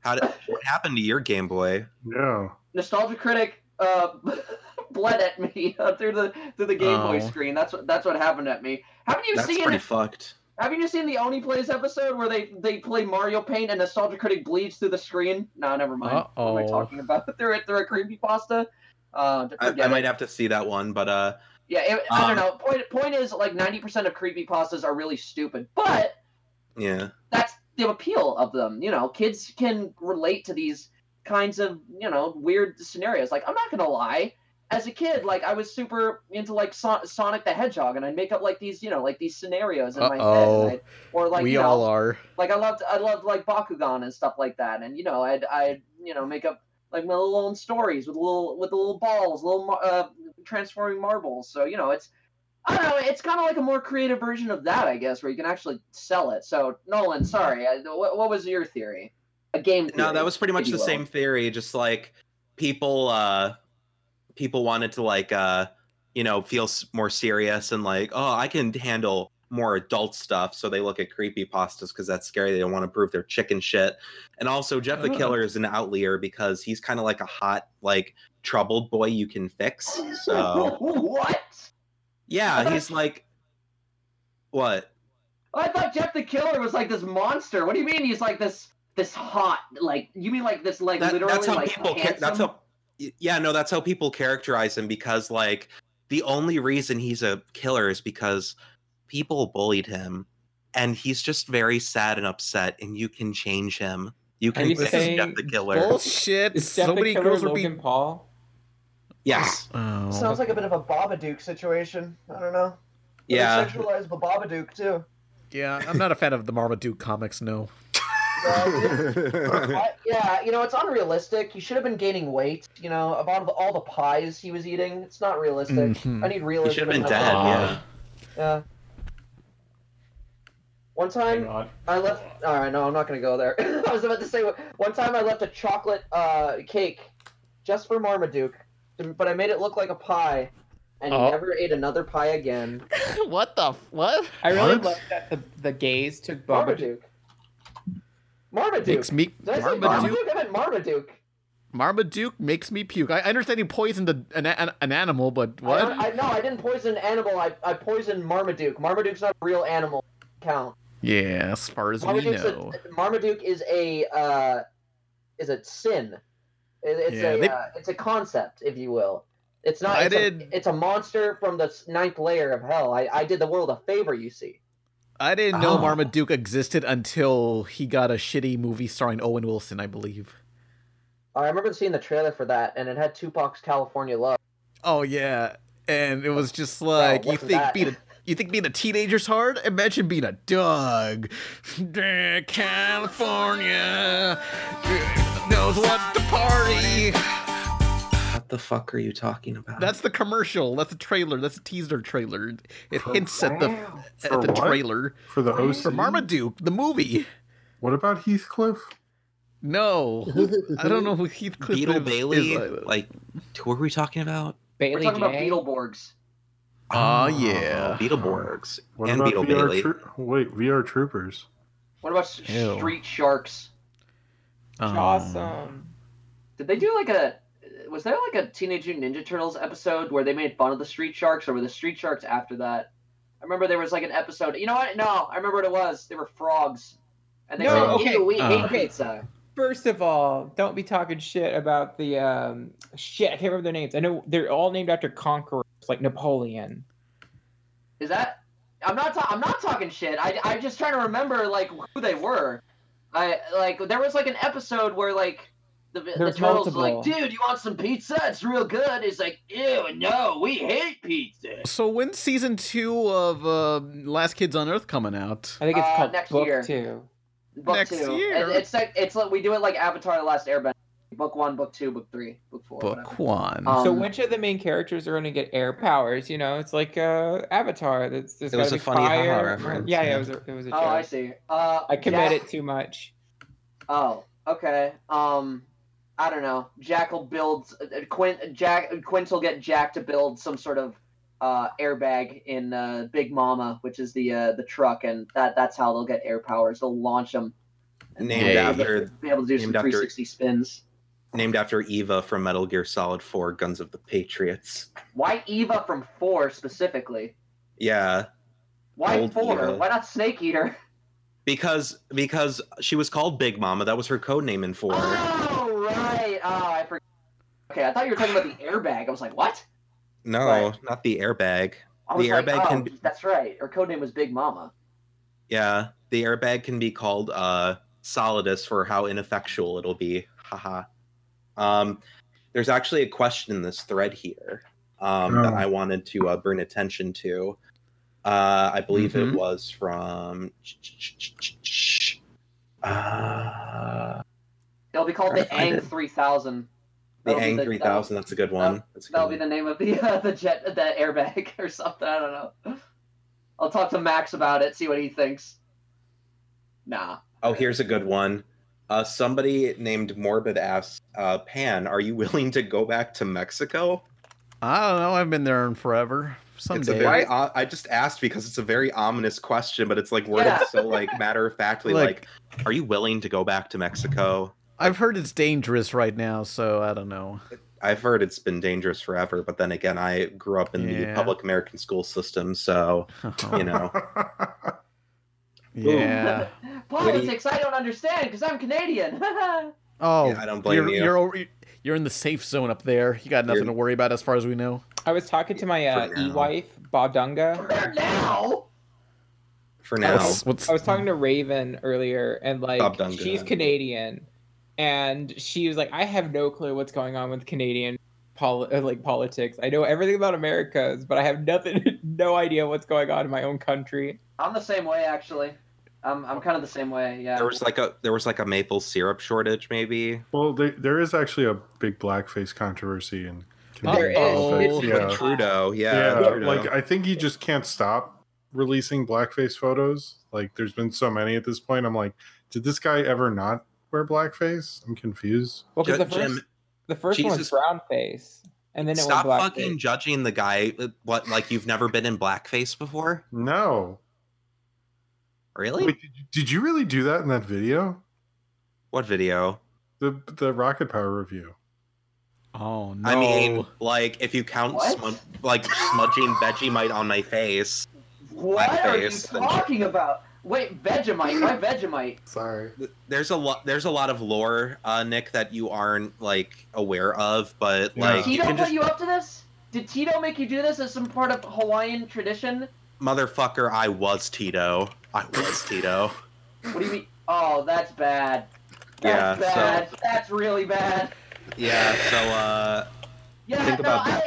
How did what happened to your Game Boy? Yeah. Nostalgia Critic uh, bled at me uh, through the through the Game Boy Oh. screen. That's what that's what happened at me. Haven't you That's seen pretty fucked. Haven't you seen the Oney Plays episode where they they play Mario Paint and Nostalgia Critic bleeds through the screen? No, never mind. What am I talking about? they're they're a creepypasta. Uh, I, I might have to see that one, but uh, Yeah, it, I Um, don't know. Point point is like ninety percent of creepypastas are really stupid, but yeah. that's the appeal of them. You know, kids can relate to these kinds of you know weird scenarios. Like I'm not gonna lie, as a kid, like I was super into like Son- Sonic the Hedgehog, and I'd make up like these you know like these scenarios in my head, Uh-oh. and I'd- or like we you know, all are. like I loved I loved like Bakugan and stuff like that, and you know I'd I'd you know make up like my little own stories with little with the little balls, little uh, transforming marbles. So you know it's I don't know, it's kind of like a more creative version of that, I guess, where you can actually sell it. So Nolan, sorry, I, what, what was your theory? A game? No, that was pretty much the will. same theory. Just like people, uh, people wanted to like, uh, you know, feel more serious and like, oh, I can handle more adult stuff. So they look at creepy pastas because that's scary. They don't want to prove their chicken shit. And also, Jeff the Oh. Killer is an outlier because he's kind of like a hot, like troubled boy you can fix. So what? yeah, he's like, what? I thought Jeff the Killer was like this monster. What do you mean he's like this this hot like you mean like this like That- literally that's how like people ca- that's handsome? how yeah no that's how people characterize him because like the only reason he's a killer is because people bullied him and he's just very sad and upset and you can change him you can you fix saying Jeff the killer Bullshit. Is Jeff So many Killer girls would be. Logan Paul? yes Oh. Sounds like a bit of a Babadook situation. I don't know. yeah Sexualize the Babadook too. Yeah, I'm not a fan of the Marmaduke comics. No. I- yeah, you know it's unrealistic. He should have been gaining weight. You know, about all the pies he was eating. It's not realistic. Mhm. I need realism. he should have been dead yeah Yeah. One time I left. All right, no, I'm not gonna go there. I was about to say one time I left a chocolate uh, cake just for Marmaduke, but I made it look like a pie, and he Oh. never ate another pie again. what the f- what? I really What? love that the, the gays took Babadook. Marmaduke. Marmaduke. Makes me I Marmaduke. Marmaduke? I meant Marmaduke. Marmaduke makes me puke. I I understand he poisoned a, an, an, an animal, but what? don't- I, no, I didn't poison an animal. I, I poisoned Marmaduke. Marmaduke's not a real animal. Count. yeah, as far as we know. a, Marmaduke is a uh, is a sin. It- it's Yeah, a they- uh, it's a concept, if you will. It's not. I it's, did- A, it's a monster from the ninth layer of hell. I, I did the world a favor. You see. I didn't know Oh. Marmaduke existed until he got a shitty movie starring Owen Wilson, I believe. I remember seeing the trailer for that, and it had Tupac's California Love. Oh yeah, and it was just like you think that- being a you think being a teenager's hard? Imagine being a dog. California knows what to party. What the fuck are you talking about? That's the commercial. That's the trailer. That's a teaser trailer. It hints at the at the what? trailer For the OC? for Marmaduke, the movie. What about Heathcliff? No, I don't know who Heathcliff Beetle is- Bailey. is, uh, like, who are we talking about? We're Bailey talking about Beetleborgs. Oh yeah. Beetleborgs What and about Beetle VR Bailey. Tro- Wait, VR Troopers. What about Ew. Street Sharks? Um, Awesome. Did they do like a? Was there like a Teenage Mutant Ninja Turtles episode where they made fun of the Street Sharks, or were the Street Sharks after that? I remember there was like an episode. You know what? No, I remember what it was. They were frogs, and they No, said, okay. "Ew, we Uh. hate Okay. pizza." First of all, don't be talking shit about the um shit. I can't remember their names. I know they're all named after conquerors, like Napoleon. Is that? I'm not. Ta- I'm not talking shit. I. I'm just trying to remember like who they were. I like there was like an episode where like the, the turtles was like, dude, you want some pizza? It's real good. He's like, ew, no, we hate pizza. So when's season two of uh, Last Kids on Earth coming out? I think it's Uh, called next Book year. Two. Book Next two. year. And It's like it's like we do it like Avatar: The Last Airbender. Book one, book two, book three, book four. whatever. Book one. Um, so which of the main characters are going to get air powers? You know, it's like uh, Avatar. That's there's It was a be funny haha fire. reference, Yeah, yeah, yeah. it was a, it was a Oh. I see. Uh, I committed Jack- too much. Oh, okay. Um, I don't know. Jack will build. Uh, Quint. Jack. Quint will get Jack to build some sort of uh, airbag in uh, Big Mama, which is the uh, the truck, and that that's how they'll get air powers. They'll launch them. Named Yay. after Be able to do some Named after- 360 spins. named after Eva from Metal Gear Solid 4 Guns of the Patriots. Why Eva from four specifically? Yeah, Why Old four? Eva. Why not Snake Eater? because because she was called Big Mama. That was her code name in 4. Oh right. Oh, I forgot. Okay, I thought you were talking about the airbag. I was like, what? No, Right. not the airbag. I was The like, airbag oh, can be- that's right. Her code name was Big Mama. Yeah, the airbag can be called uh Solidus for how ineffectual it'll be. Haha. Um there's actually a question in this thread here um that Oh. I wanted to uh, bring attention to. Uh I believe Mhm. it was from uh, It'll be called the Aang 3000. the Aang 3000. That's a good one. That's a good That'll be one. the name of the uh, the jet the airbag or something. I don't know. I'll talk to Max about it. See what he thinks. Nah. Oh, here's a good one. Uh, somebody named Morbid asks, uh, Pan, are you willing to go back to Mexico? I don't know. I've been there in forever. It's a Someday. very. o- I just asked because it's a very ominous question, but it's like worded Yeah. so like matter of factly. Like- Like, are you willing to go back to Mexico? I've heard it's dangerous right now, so I don't know. I've heard it's been dangerous forever, but then again, I grew up in the public American school system, so you know. yeah. Politics, I don't understand because I'm Canadian. Oh, Yeah, I don't blame you're, you. You're over, you're in the safe zone up there. You got nothing You're- to worry about as far as we know. I was talking to my uh, e-wife, Badunga. There now. For I now, was, What's I was talking to Raven earlier, and like Badunga. she's Canadian, and she was like, "I have no clue what's going on with Canadian pol- uh, like politics. I know everything about America's, but I have nothing, no idea what's going on in my own country." I'm the same way actually. I'm I'm kind of the same way. Yeah. there was like a there was like a maple syrup shortage, maybe. well, they, there is actually a big blackface controversy in There Canadian is. politics. Yeah. With Trudeau, yeah, yeah, Trudeau. like I think he just can't stop releasing blackface photos. Like, there's been so many at this point. I'm like, did this guy ever not wear blackface? I'm confused. Well, because the first Jim, the first one was brown face, and then it Stop went black fucking judging the guy. uh, What, like you've never been in blackface before? No. Really? Wait, did, you, really do that in that video? What video? The the rocket power review. Oh no! I mean, like if you count What? smud- like smudging Vegemite on my face, What are you Blackface, then- talking about? Wait, Vegemite. Why Vegemite? Sorry. there's a lot. There's a lot of lore, uh, Nick, that you aren't like aware of. But Yeah. like, you Tito can put just you up to this? Did Tito make you do this as some part of Hawaiian tradition? motherfucker. I was Tito. I was Tito. What do you mean? Oh, that's bad. Yeah, That's so- That's really bad. Yeah. So uh, Yeah, Think no, about I.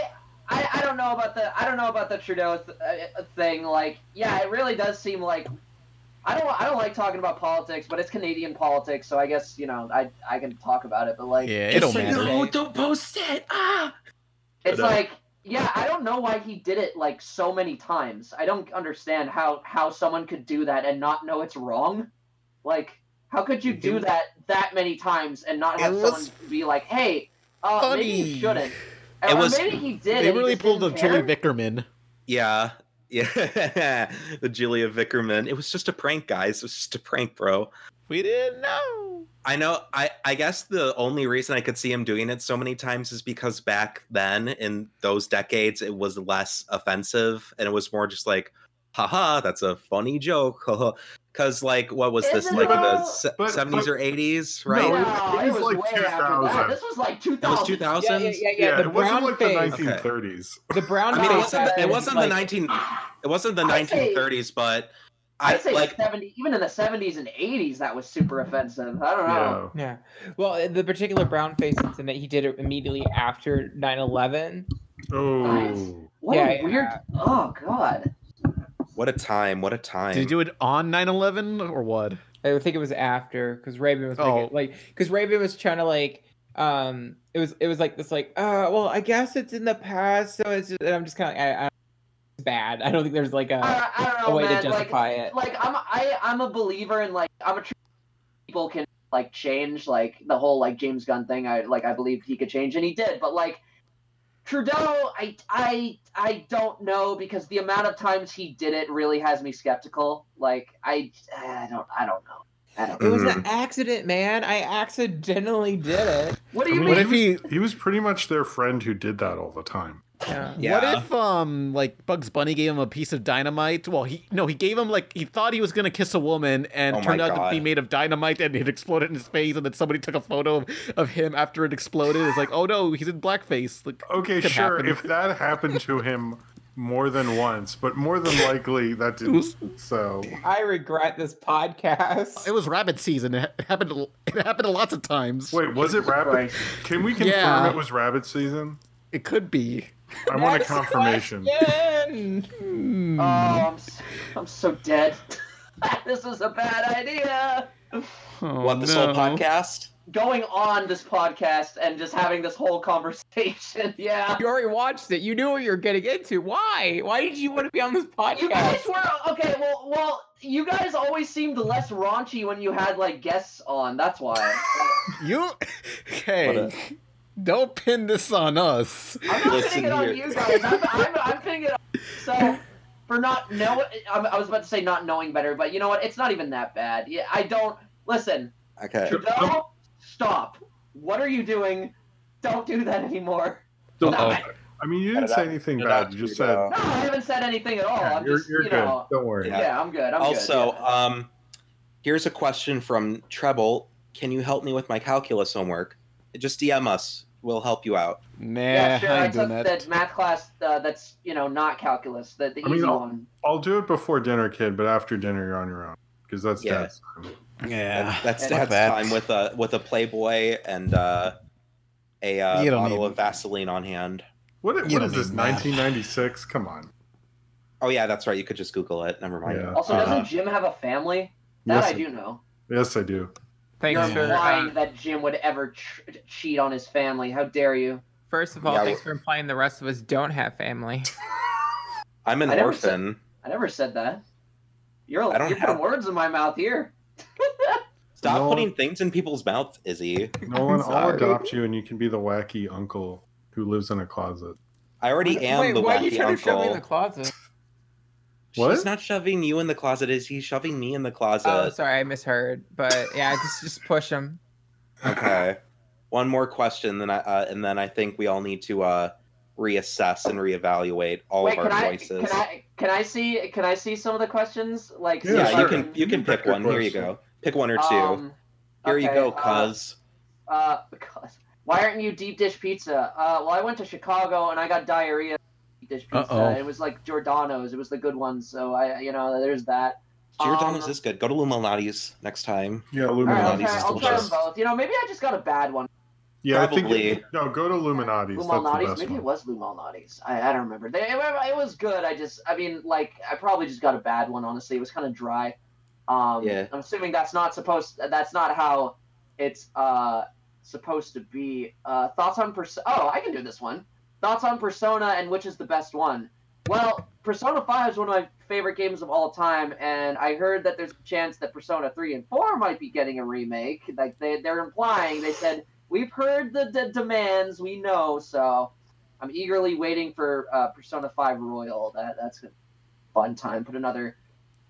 I, I don't know about the I don't know about the Trudeau th- uh, thing. Like, yeah, it really does seem like I don't I don't like talking about politics, but it's Canadian politics, so I guess you know I I can talk about it. But like, yeah, it don't Just matter. no, don't post it. Ah. it's uh, like yeah, I don't know why he did it like so many times. I don't understand how how someone could do that and not know it's wrong. Like, how could you do that that many times and not have someone be like, hey, uh, maybe you shouldn't. It or was- maybe he did. They really pulled a didn't Julie care. Vickerman. Yeah. Yeah. the Julia Vickerman. It was just a prank, guys. It was just a prank, bro. We didn't know. I know. I I guess the only reason I could see him doing it so many times is because back then in those decades it was less offensive and it was more just like, haha, that's a funny joke. Because like, what was this Isn't like in the But- 70s but- or 80s, right? it- No, it it was was, like 2000. This was like 2000. It was 2000 Yeah, yeah, yeah, yeah. Yeah, the it wasn't like face. the 1930s. The brown I mean, it wasn't. The, it wasn't like, the 19. It wasn't the I'd say- 1930s, but I I'd say like. 70, even in the 70s and 80s, that was super offensive. I don't know. Yeah. Yeah. Well, uh, the particular brown face incident, he did it immediately after 9/11. Oh. What Yeah, a yeah. weird. Oh god. What a time! What a time! Did he do it on 9/11 or what? I think it was after because Raven was making, Oh. like because Raven was trying to like um it was it was like this like uh well I guess it's in the past so it's just, and I'm just kind of I, I, bad I don't think there's like a, I, I don't a way man. to justify it like, like I'm I I'm a believer in like I'm a true people can like change like the whole like James Gunn thing. I like I believe he could change and he did, but like Trudeau, I I I don't know because the amount of times he did it really has me skeptical. Like I I don't I don't know. I don't it was an accident man I accidentally did it What do I you mean, What if he? He was pretty much their friend who did that all the time. Yeah Yeah. What if um like Bugs Bunny gave him a piece of dynamite? Well, he no, he gave him like he thought he was gonna kiss a woman, and Oh turned out to be made of dynamite, and it exploded in his face, and then somebody took a photo of, of him after it exploded. It's like, oh no, he's in blackface. Like, Okay, sure. happen. If that happened to him more than once, but more than likely that didn't. So I regret this podcast it was rabbit season. It happened. It happened lots of times. wait, was it rabbit? Can we confirm Yeah. it was rabbit season? It could be. I want a confirmation. Hmm. Oh, I'm s- I'm so dead. this was a bad idea. Oh, what this no. whole podcast? Going on this podcast and just having this whole conversation. Yeah. you already watched it you knew what you were getting into why why did you want to be on this podcast? You guys were okay. Well, well, you guys always seemed less raunchy when you had like guests on. That's why. You, hey, don't pin this on us. I'm not Listen pinning it on you guys. I'm, I'm, I'm pinning it on so for not know. I'm- was about to say not knowing better, but you know what? It's not even that bad. Yeah, I don't listen. Okay. Trudeau, stop. What are you doing? Don't do that anymore. Don't- Stop Uh-oh. it. I mean, you didn't say anything Cut it bad. out, You just Trudeau. said No, I haven't said anything at all. Yeah, I'm you're, just, you're you good. Don't worry. Yeah. I'm good. I'm also, good. um, here's a question from Treble. Can you help me with my calculus homework? Just DM us. We'll help you out. Nah, yeah, sure. I I took that. that math class uh, that's you know not calculus, the, the I mean, easy I'll- one. I'll do it before dinner, kid. But after dinner, you're on your own because that's Yeah. dad's time. Yeah, That's Fuck dad's that. time with a with a Playboy and uh, a uh, bottle need- of Vaseline on hand. What, You what don't is this? 1996? Come on. Oh yeah, that's right. You could just Google it. Never mind. Yeah. Also, Uh, doesn't Jim have a family? That Yes, I I- do know. Yes, I do. Thanks You're for implying uh, that Jim would ever ch- cheat on his family. How dare you? first of all Yeah, thanks well- for implying the rest of us don't have family I'm an I orphan. I I never said that. You're I don't you're putting words in my mouth here. Stop No. putting things in people's mouths, Izzy. Nolan, I'll adopt you, and you can be the wacky uncle who lives in a closet. I already am Wait, the why are you wacky trying to shove me in the closet? What? She's not shoving you in the closet. Is he shoving me in the closet? Oh, sorry, I misheard. But yeah, just just push him. Okay. One more question, then I uh, and then I think we all need to uh, reassess and reevaluate all Wait, of our can I, can I can I see can I see some of the questions? Like Yeah, yeah, you can you can pick a one. Here you go. Pick one or two. Um, Here you okay, go, uh, cuz. Uh, because why aren't you deep dish pizza? Uh, well, I went to Chicago and I got diarrhea. At Deep dish pizza. Uh-oh. It was like Giordano's. It was the good ones. So I, you know, there's that. Giordano's um, is good. Go to Luminati's next time. Yeah, All right, I'll Illuminati's try, is I'll try them both. You know, maybe I just got a bad one. Yeah, I Probably. think no. Go to Illuminati's. That's the Lou Malnati's. best Maybe one. it was Lou Malnati's. I, I don't remember. They, it, it was good. I just, I mean, like, I probably just got a bad one. Honestly, it was kind of dry. Um, Yeah. I'm assuming that's not supposed. That's not how it's uh supposed to be. Uh, thoughts on Persona? Oh, I can do this one. Thoughts on Persona and which is the best one? Well, Persona 5 is one of my favorite games of all time, and I heard that there's a chance that Persona 3 and 4 might be getting a remake. Like they, they're implying, they said we've heard the, demands, we know, so I'm eagerly waiting for uh, Persona 5 Royal. That that's a fun time. Put another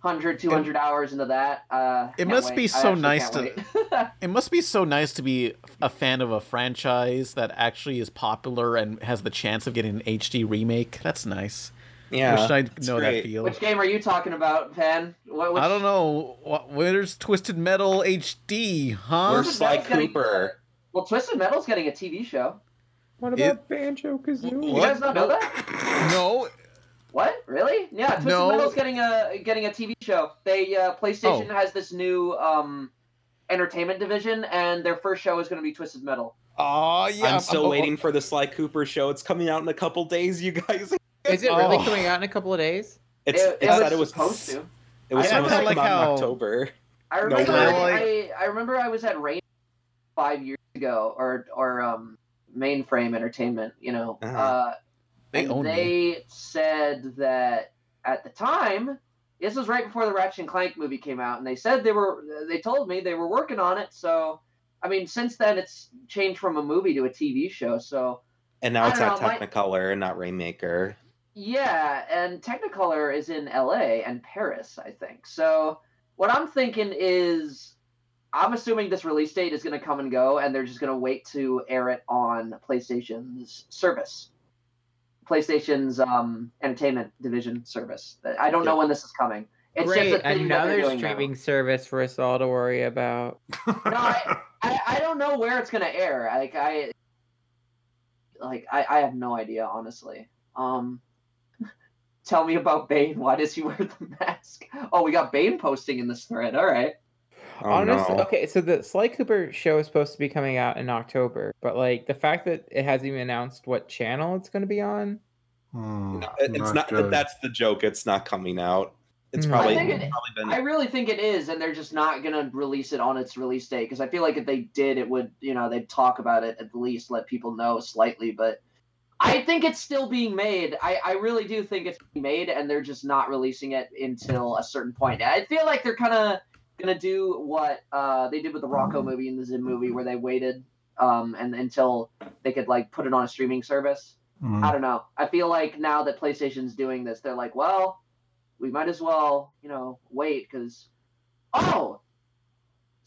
100, 200 hours into that. Uh, It must wait. be so nice to- It must be so nice to be a fan of a franchise that actually is popular and has the chance of getting an HD remake. That's nice. Yeah. Wish I it's know that feel. Which game are you talking about, Pan? What, which, I don't know. Wh- Where's Twisted Metal HD, huh? Where's Sly Metal's getting- Cooper? Well, Twisted Metal's getting a TV show. What about about Banjo Kazooie? You guys not know that? No. What? Really? Yeah, Twisted No. Metal's getting a getting a TV show. They uh, PlayStation Oh. has this new um, entertainment division, and their first show is going to be Twisted Metal. Oh, yeah. I'm still oh, waiting for the Sly Cooper show. It's coming out in a couple days, you guys. Is it really Oh. coming out in a couple of days? It's, it, it, it said it was supposed to. It was I supposed to like come out in October. I remember. way. I, I, I remember I was at Rain five years ago, or or um, Mainframe Entertainment. You know, Uh-huh. uh, They and own me. said that at the time, this was right before the Ratchet and Clank movie came out, and they said they were. They told me they were working on it. So, I mean, since then it's changed from a movie to a TV show. So, And now it's at know, Technicolor and not Rainmaker. yeah, and Technicolor is in LA and Paris, I think. So what I'm thinking is I'm assuming this release date is going to come and go, and they're just going to wait to air it on PlayStation's service. PlayStation's um, entertainment division service. I don't know when this is coming. It's Great, just a thing that they're another doing now. streaming service for us all to worry about. No, I, I, I don't know where it's gonna air. Like I, like I, I have no idea honestly. Um, tell me about Bane. Why does he wear the mask? Oh, we got Bane posting in this thread. All right. Oh, Honestly, no. okay, so the Sly Cooper show is supposed to be coming out in October, but like the fact that it hasn't even announced what channel it's going to be on. Hmm, no, it's not. good. That's the joke. It's not coming out. It's Mm. probably, I think it- probably been. I really think it is, and they're just not gonna release it on its release date because I feel like if they did, it would, you know, they'd talk about it at least, let people know slightly. But I think it's still being made. I, I really do think it's being made, and they're just not releasing it until a certain point. I feel like they're kind of gonna do what uh, they did with the Rocko movie and the Zim movie, where they waited um, and until they could like put it on a streaming service. Hmm. I don't know. I feel like now that PlayStation's doing this, they're like, well, we might as well, you know, wait because. Oh,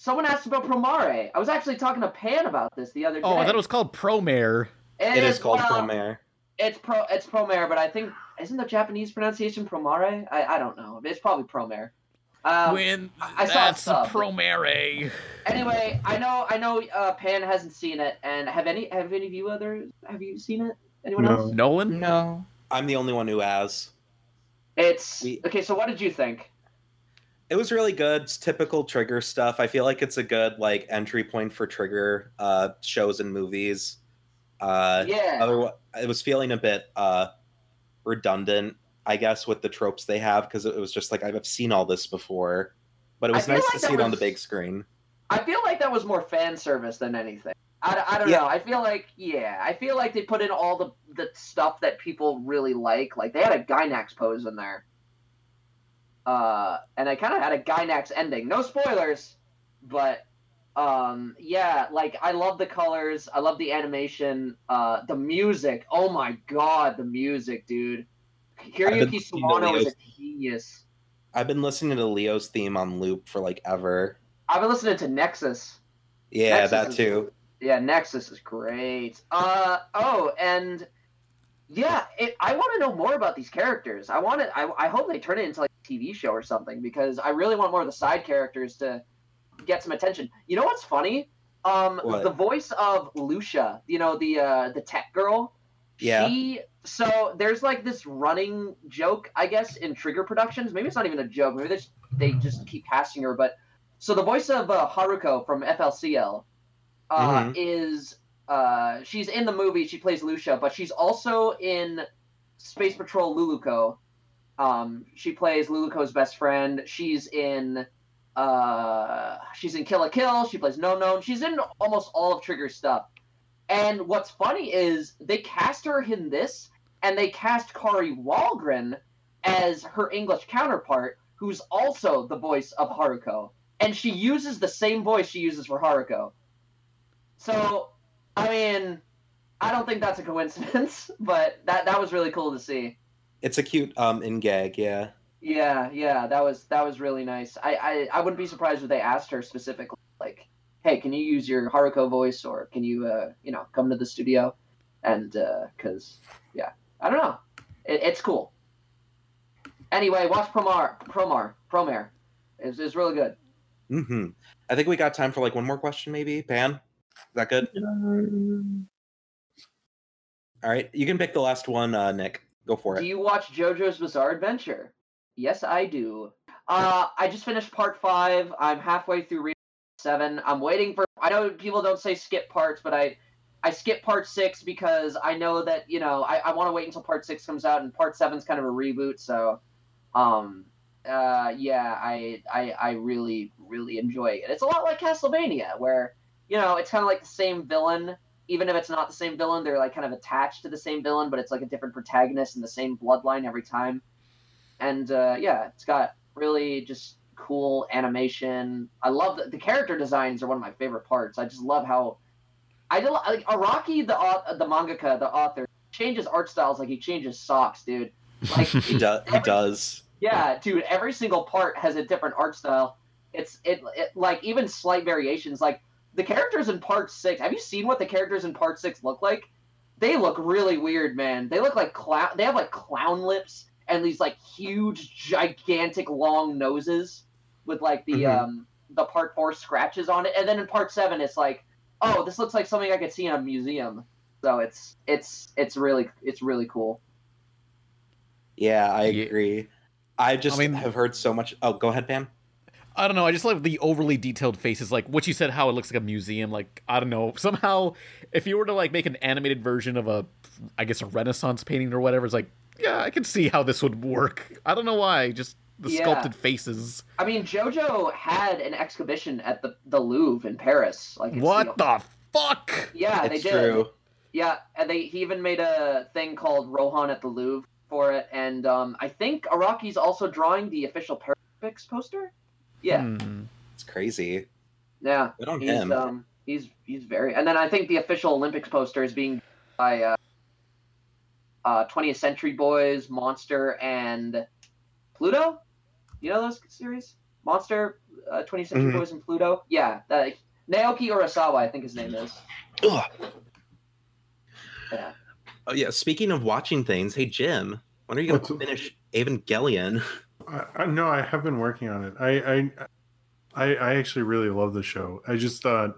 someone asked about Promare. I was actually talking to Pan about this the other day. Oh, I thought it was called Promare. it is called well, Promare. It's pro. It's Promare, but I think isn't the Japanese pronunciation Promare? I, I don't know. It's probably Promare. Um, when I saw that's stuff. Promare. anyway, I know I know uh, Pan hasn't seen it, and have any have any of you others have you seen it? Anyone No. else? Nolan? No. I'm the only one who has. It's We- okay. So what did you think? It was really good. It's typical Trigger stuff. I feel like it's a good like entry point for Trigger uh, shows and movies. Uh, yeah. Otherwise, it was feeling a bit uh, redundant, I guess, with the tropes they have because it was just like I've seen all this before, but it was nice like to see it on the big screen. I feel like that was more fan service than anything. I, I don't Yeah. know. I feel like yeah. I feel like they put in all the the stuff that people really like. Like they had a Gainax pose in there. uh, and I kind of had a Gainax ending. No spoilers, but um, yeah, like I love the colors, I love the animation, uh, the music. Oh my god, the music, dude! Hiroyuki been listening to Sawano is a genius. I've been listening to Lio's theme on loop for like ever. I've been listening to Nexus. Yeah, Nexus that is- too. Yeah, Nexus is great. Uh oh, and yeah, it, I want to know more about these characters. I want to. I, I hope they turn it into like a TV show or something because I really want more of the side characters to get some attention. You know what's funny? Um, What? the voice of Lucia, you know the uh, the tech girl. Yeah. She. So there's like this running joke, I guess, in Trigger Productions. Maybe it's not even a joke. Maybe they just, they just keep casting her. But so the voice of uh, Haruko from FLCL uh, Mhm. is uh, she's in the movie. She plays Lucia, but she's also in Space Patrol Luluco. Um, she plays Luluco's best friend. She's in uh, she's in Kill la Kill. She plays No No. She's in almost all of Trigger's stuff. And what's funny is they cast her in this, and they cast Kari Wahlgren as her English counterpart, who's also the voice of Haruko. And she uses the same voice she uses for Haruko. So, I mean, I don't think that's a coincidence, but that that was really cool to see. It's a cute um in gag, yeah. Yeah, yeah, that was that was really nice. I, I I wouldn't be surprised if they asked her specifically, like, "Hey, can you use your Haruko voice, or can you, uh, you know, come to the studio?" And because, yeah, I don't know, it, it's cool. Anyway, watch Promar, Promar, Promare. It's, it's really good. hmm I think we got time for like one more question, maybe. Pan, is that good? All right, you can pick the last one, uh, Nick. Go for it. Do you watch JoJo's Bizarre Adventure? Yes, I do. Uh, I just finished part five. I'm halfway through reading seven. I'm waiting for. I know people don't say skip parts, but I, I skip part six because I know that you know I, I want to wait until part six comes out, and part seven's kind of a reboot. So, um, uh, yeah, I, I, I really, really enjoy it. It's a lot like Castlevania, where you know it's kind of like the same villain, even if it's not the same villain, they're like kind of attached to the same villain, but it's like a different protagonist and the same bloodline every time. And uh, yeah, it's got really just cool animation. I love the, the character designs are one of my favorite parts. I just love how I like Araki, the au- the mangaka, the author, changes art styles like he changes socks, dude. Like He, do- he does. yeah, dude. Every single part has a different art style. It's it, it like even slight variations. Like the characters in part six. Have you seen what the characters in part six look like? They look really weird, man. They look like clown. They have like clown lips and these like huge, gigantic, long noses with like the Mhm. um the part four scratches on it. And then in part seven, it's like, oh, this looks like something I could see in a museum. So it's it's it's really it's really cool. Yeah, I agree. I just mean- have heard so much. Oh, go ahead, Pan. I don't know. I just like the overly detailed faces, like what you said, how it looks like a museum. Like I don't know. Somehow, if you were to like make an animated version of a, I guess a Renaissance painting or whatever, it's like, yeah, I can see how this would work. I don't know why. Just the Yeah. sculpted faces. I mean, JoJo had an exhibition at the the Louvre in Paris. Like, it's, What you know- the fuck? Yeah, they it's did. true. Yeah, and they he even made a thing called Rohan at the Louvre for it, and um, I think Araki's also drawing the official Paralympics poster. Yeah, Hmm. It's crazy. yeah. Good on He's him. um he's he's very, and then I think the official Olympics poster is being by uh, uh 20th Century Boys, Monster, and Pluto. You know those series? Monster, uh, 20th Century Mhm. Boys, and Pluto. Yeah, that, Naoki Urasawa, I think his name is. Ugh. Yeah. Oh yeah. Speaking of watching things, hey Jim, when are you gonna finish Evangelion? I, I no, I have been working on it. I, I I I actually really love the show. I just thought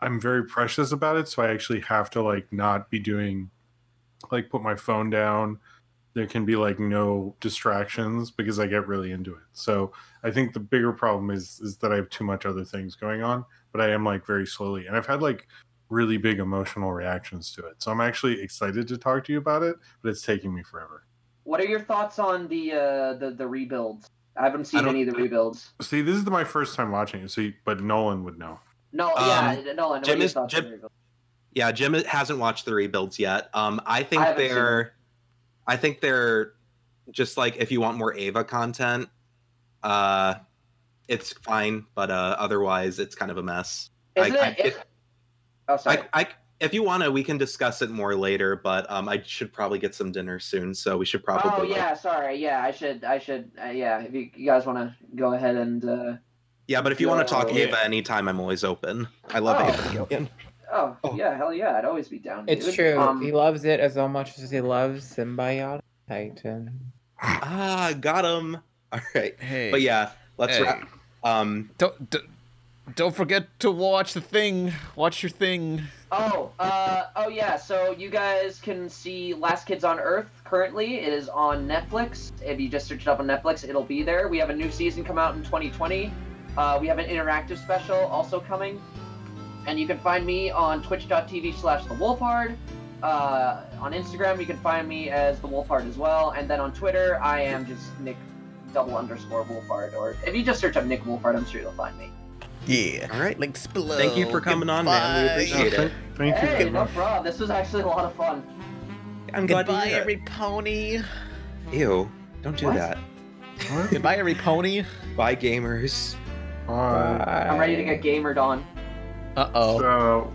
I'm very precious about it, so I actually have to like not be doing like put my phone down. There can be like no distractions because I get really into it. So I think the bigger problem is is that I have too much other things going on, but I am like very slowly and I've had like really big emotional reactions to it. So I'm actually excited to talk to you about it, but it's taking me forever. What are your thoughts on the uh, the the rebuilds? I haven't seen don't- any of the rebuilds. See, this is my first time watching it, so you, but Nolan would know. No, Um, yeah, Nolan. What Jim are your is- Jim- Yeah, Jim hasn't watched the rebuilds yet. Um, I think I haven't seen they're, I think they're just like if you want more Eva content, Uh, it's fine, but uh, otherwise it's kind of a mess. Isn't I- it? I- if- oh, sorry. I, I, if you want to, we can discuss it more later. But um, I should probably get some dinner soon, so we should probably. oh like- yeah, sorry. Yeah, I should. I should. Uh, yeah, if you, you guys want to go ahead and. Uh, yeah. But if you want to talk Eva anytime, I'm always open. I love Oh. Ava Gillian. oh, yeah, hell yeah, I'd always be down. It's dude. true. Um, he loves it as much as he loves Sym-Bionic Titan. Ah, got him. All right. Hey. But yeah, let's Hey. wrap. Um, Don't, don't don't forget to watch the thing. Watch your thing. Oh, uh, oh yeah. So you guys can see Last Kids on Earth currently. It is on Netflix. If you just search it up on Netflix, it'll be there. We have a new season come out in 2020. Uh, we have an interactive special also coming, and you can find me on Twitch.tv/slash The Wolfhard. Uh, on Instagram, you can find me as The Wolfhard as well, and then on Twitter, I am just Nick double underscore Wolfhard. Or if you just search up Nick Wolfhard, I'm sure you'll find me. Yeah. all right. Links below. Thank you for coming on, man. We Goodbye. appreciate it. Thank you. Hey, no problem. This was actually a lot of fun. I'm glad to Goodbye, hear it. every pony. Ew! Don't do What? that. Goodbye, every pony. Bye, gamers. Bye. I'm ready to get gamered on. Uh oh. So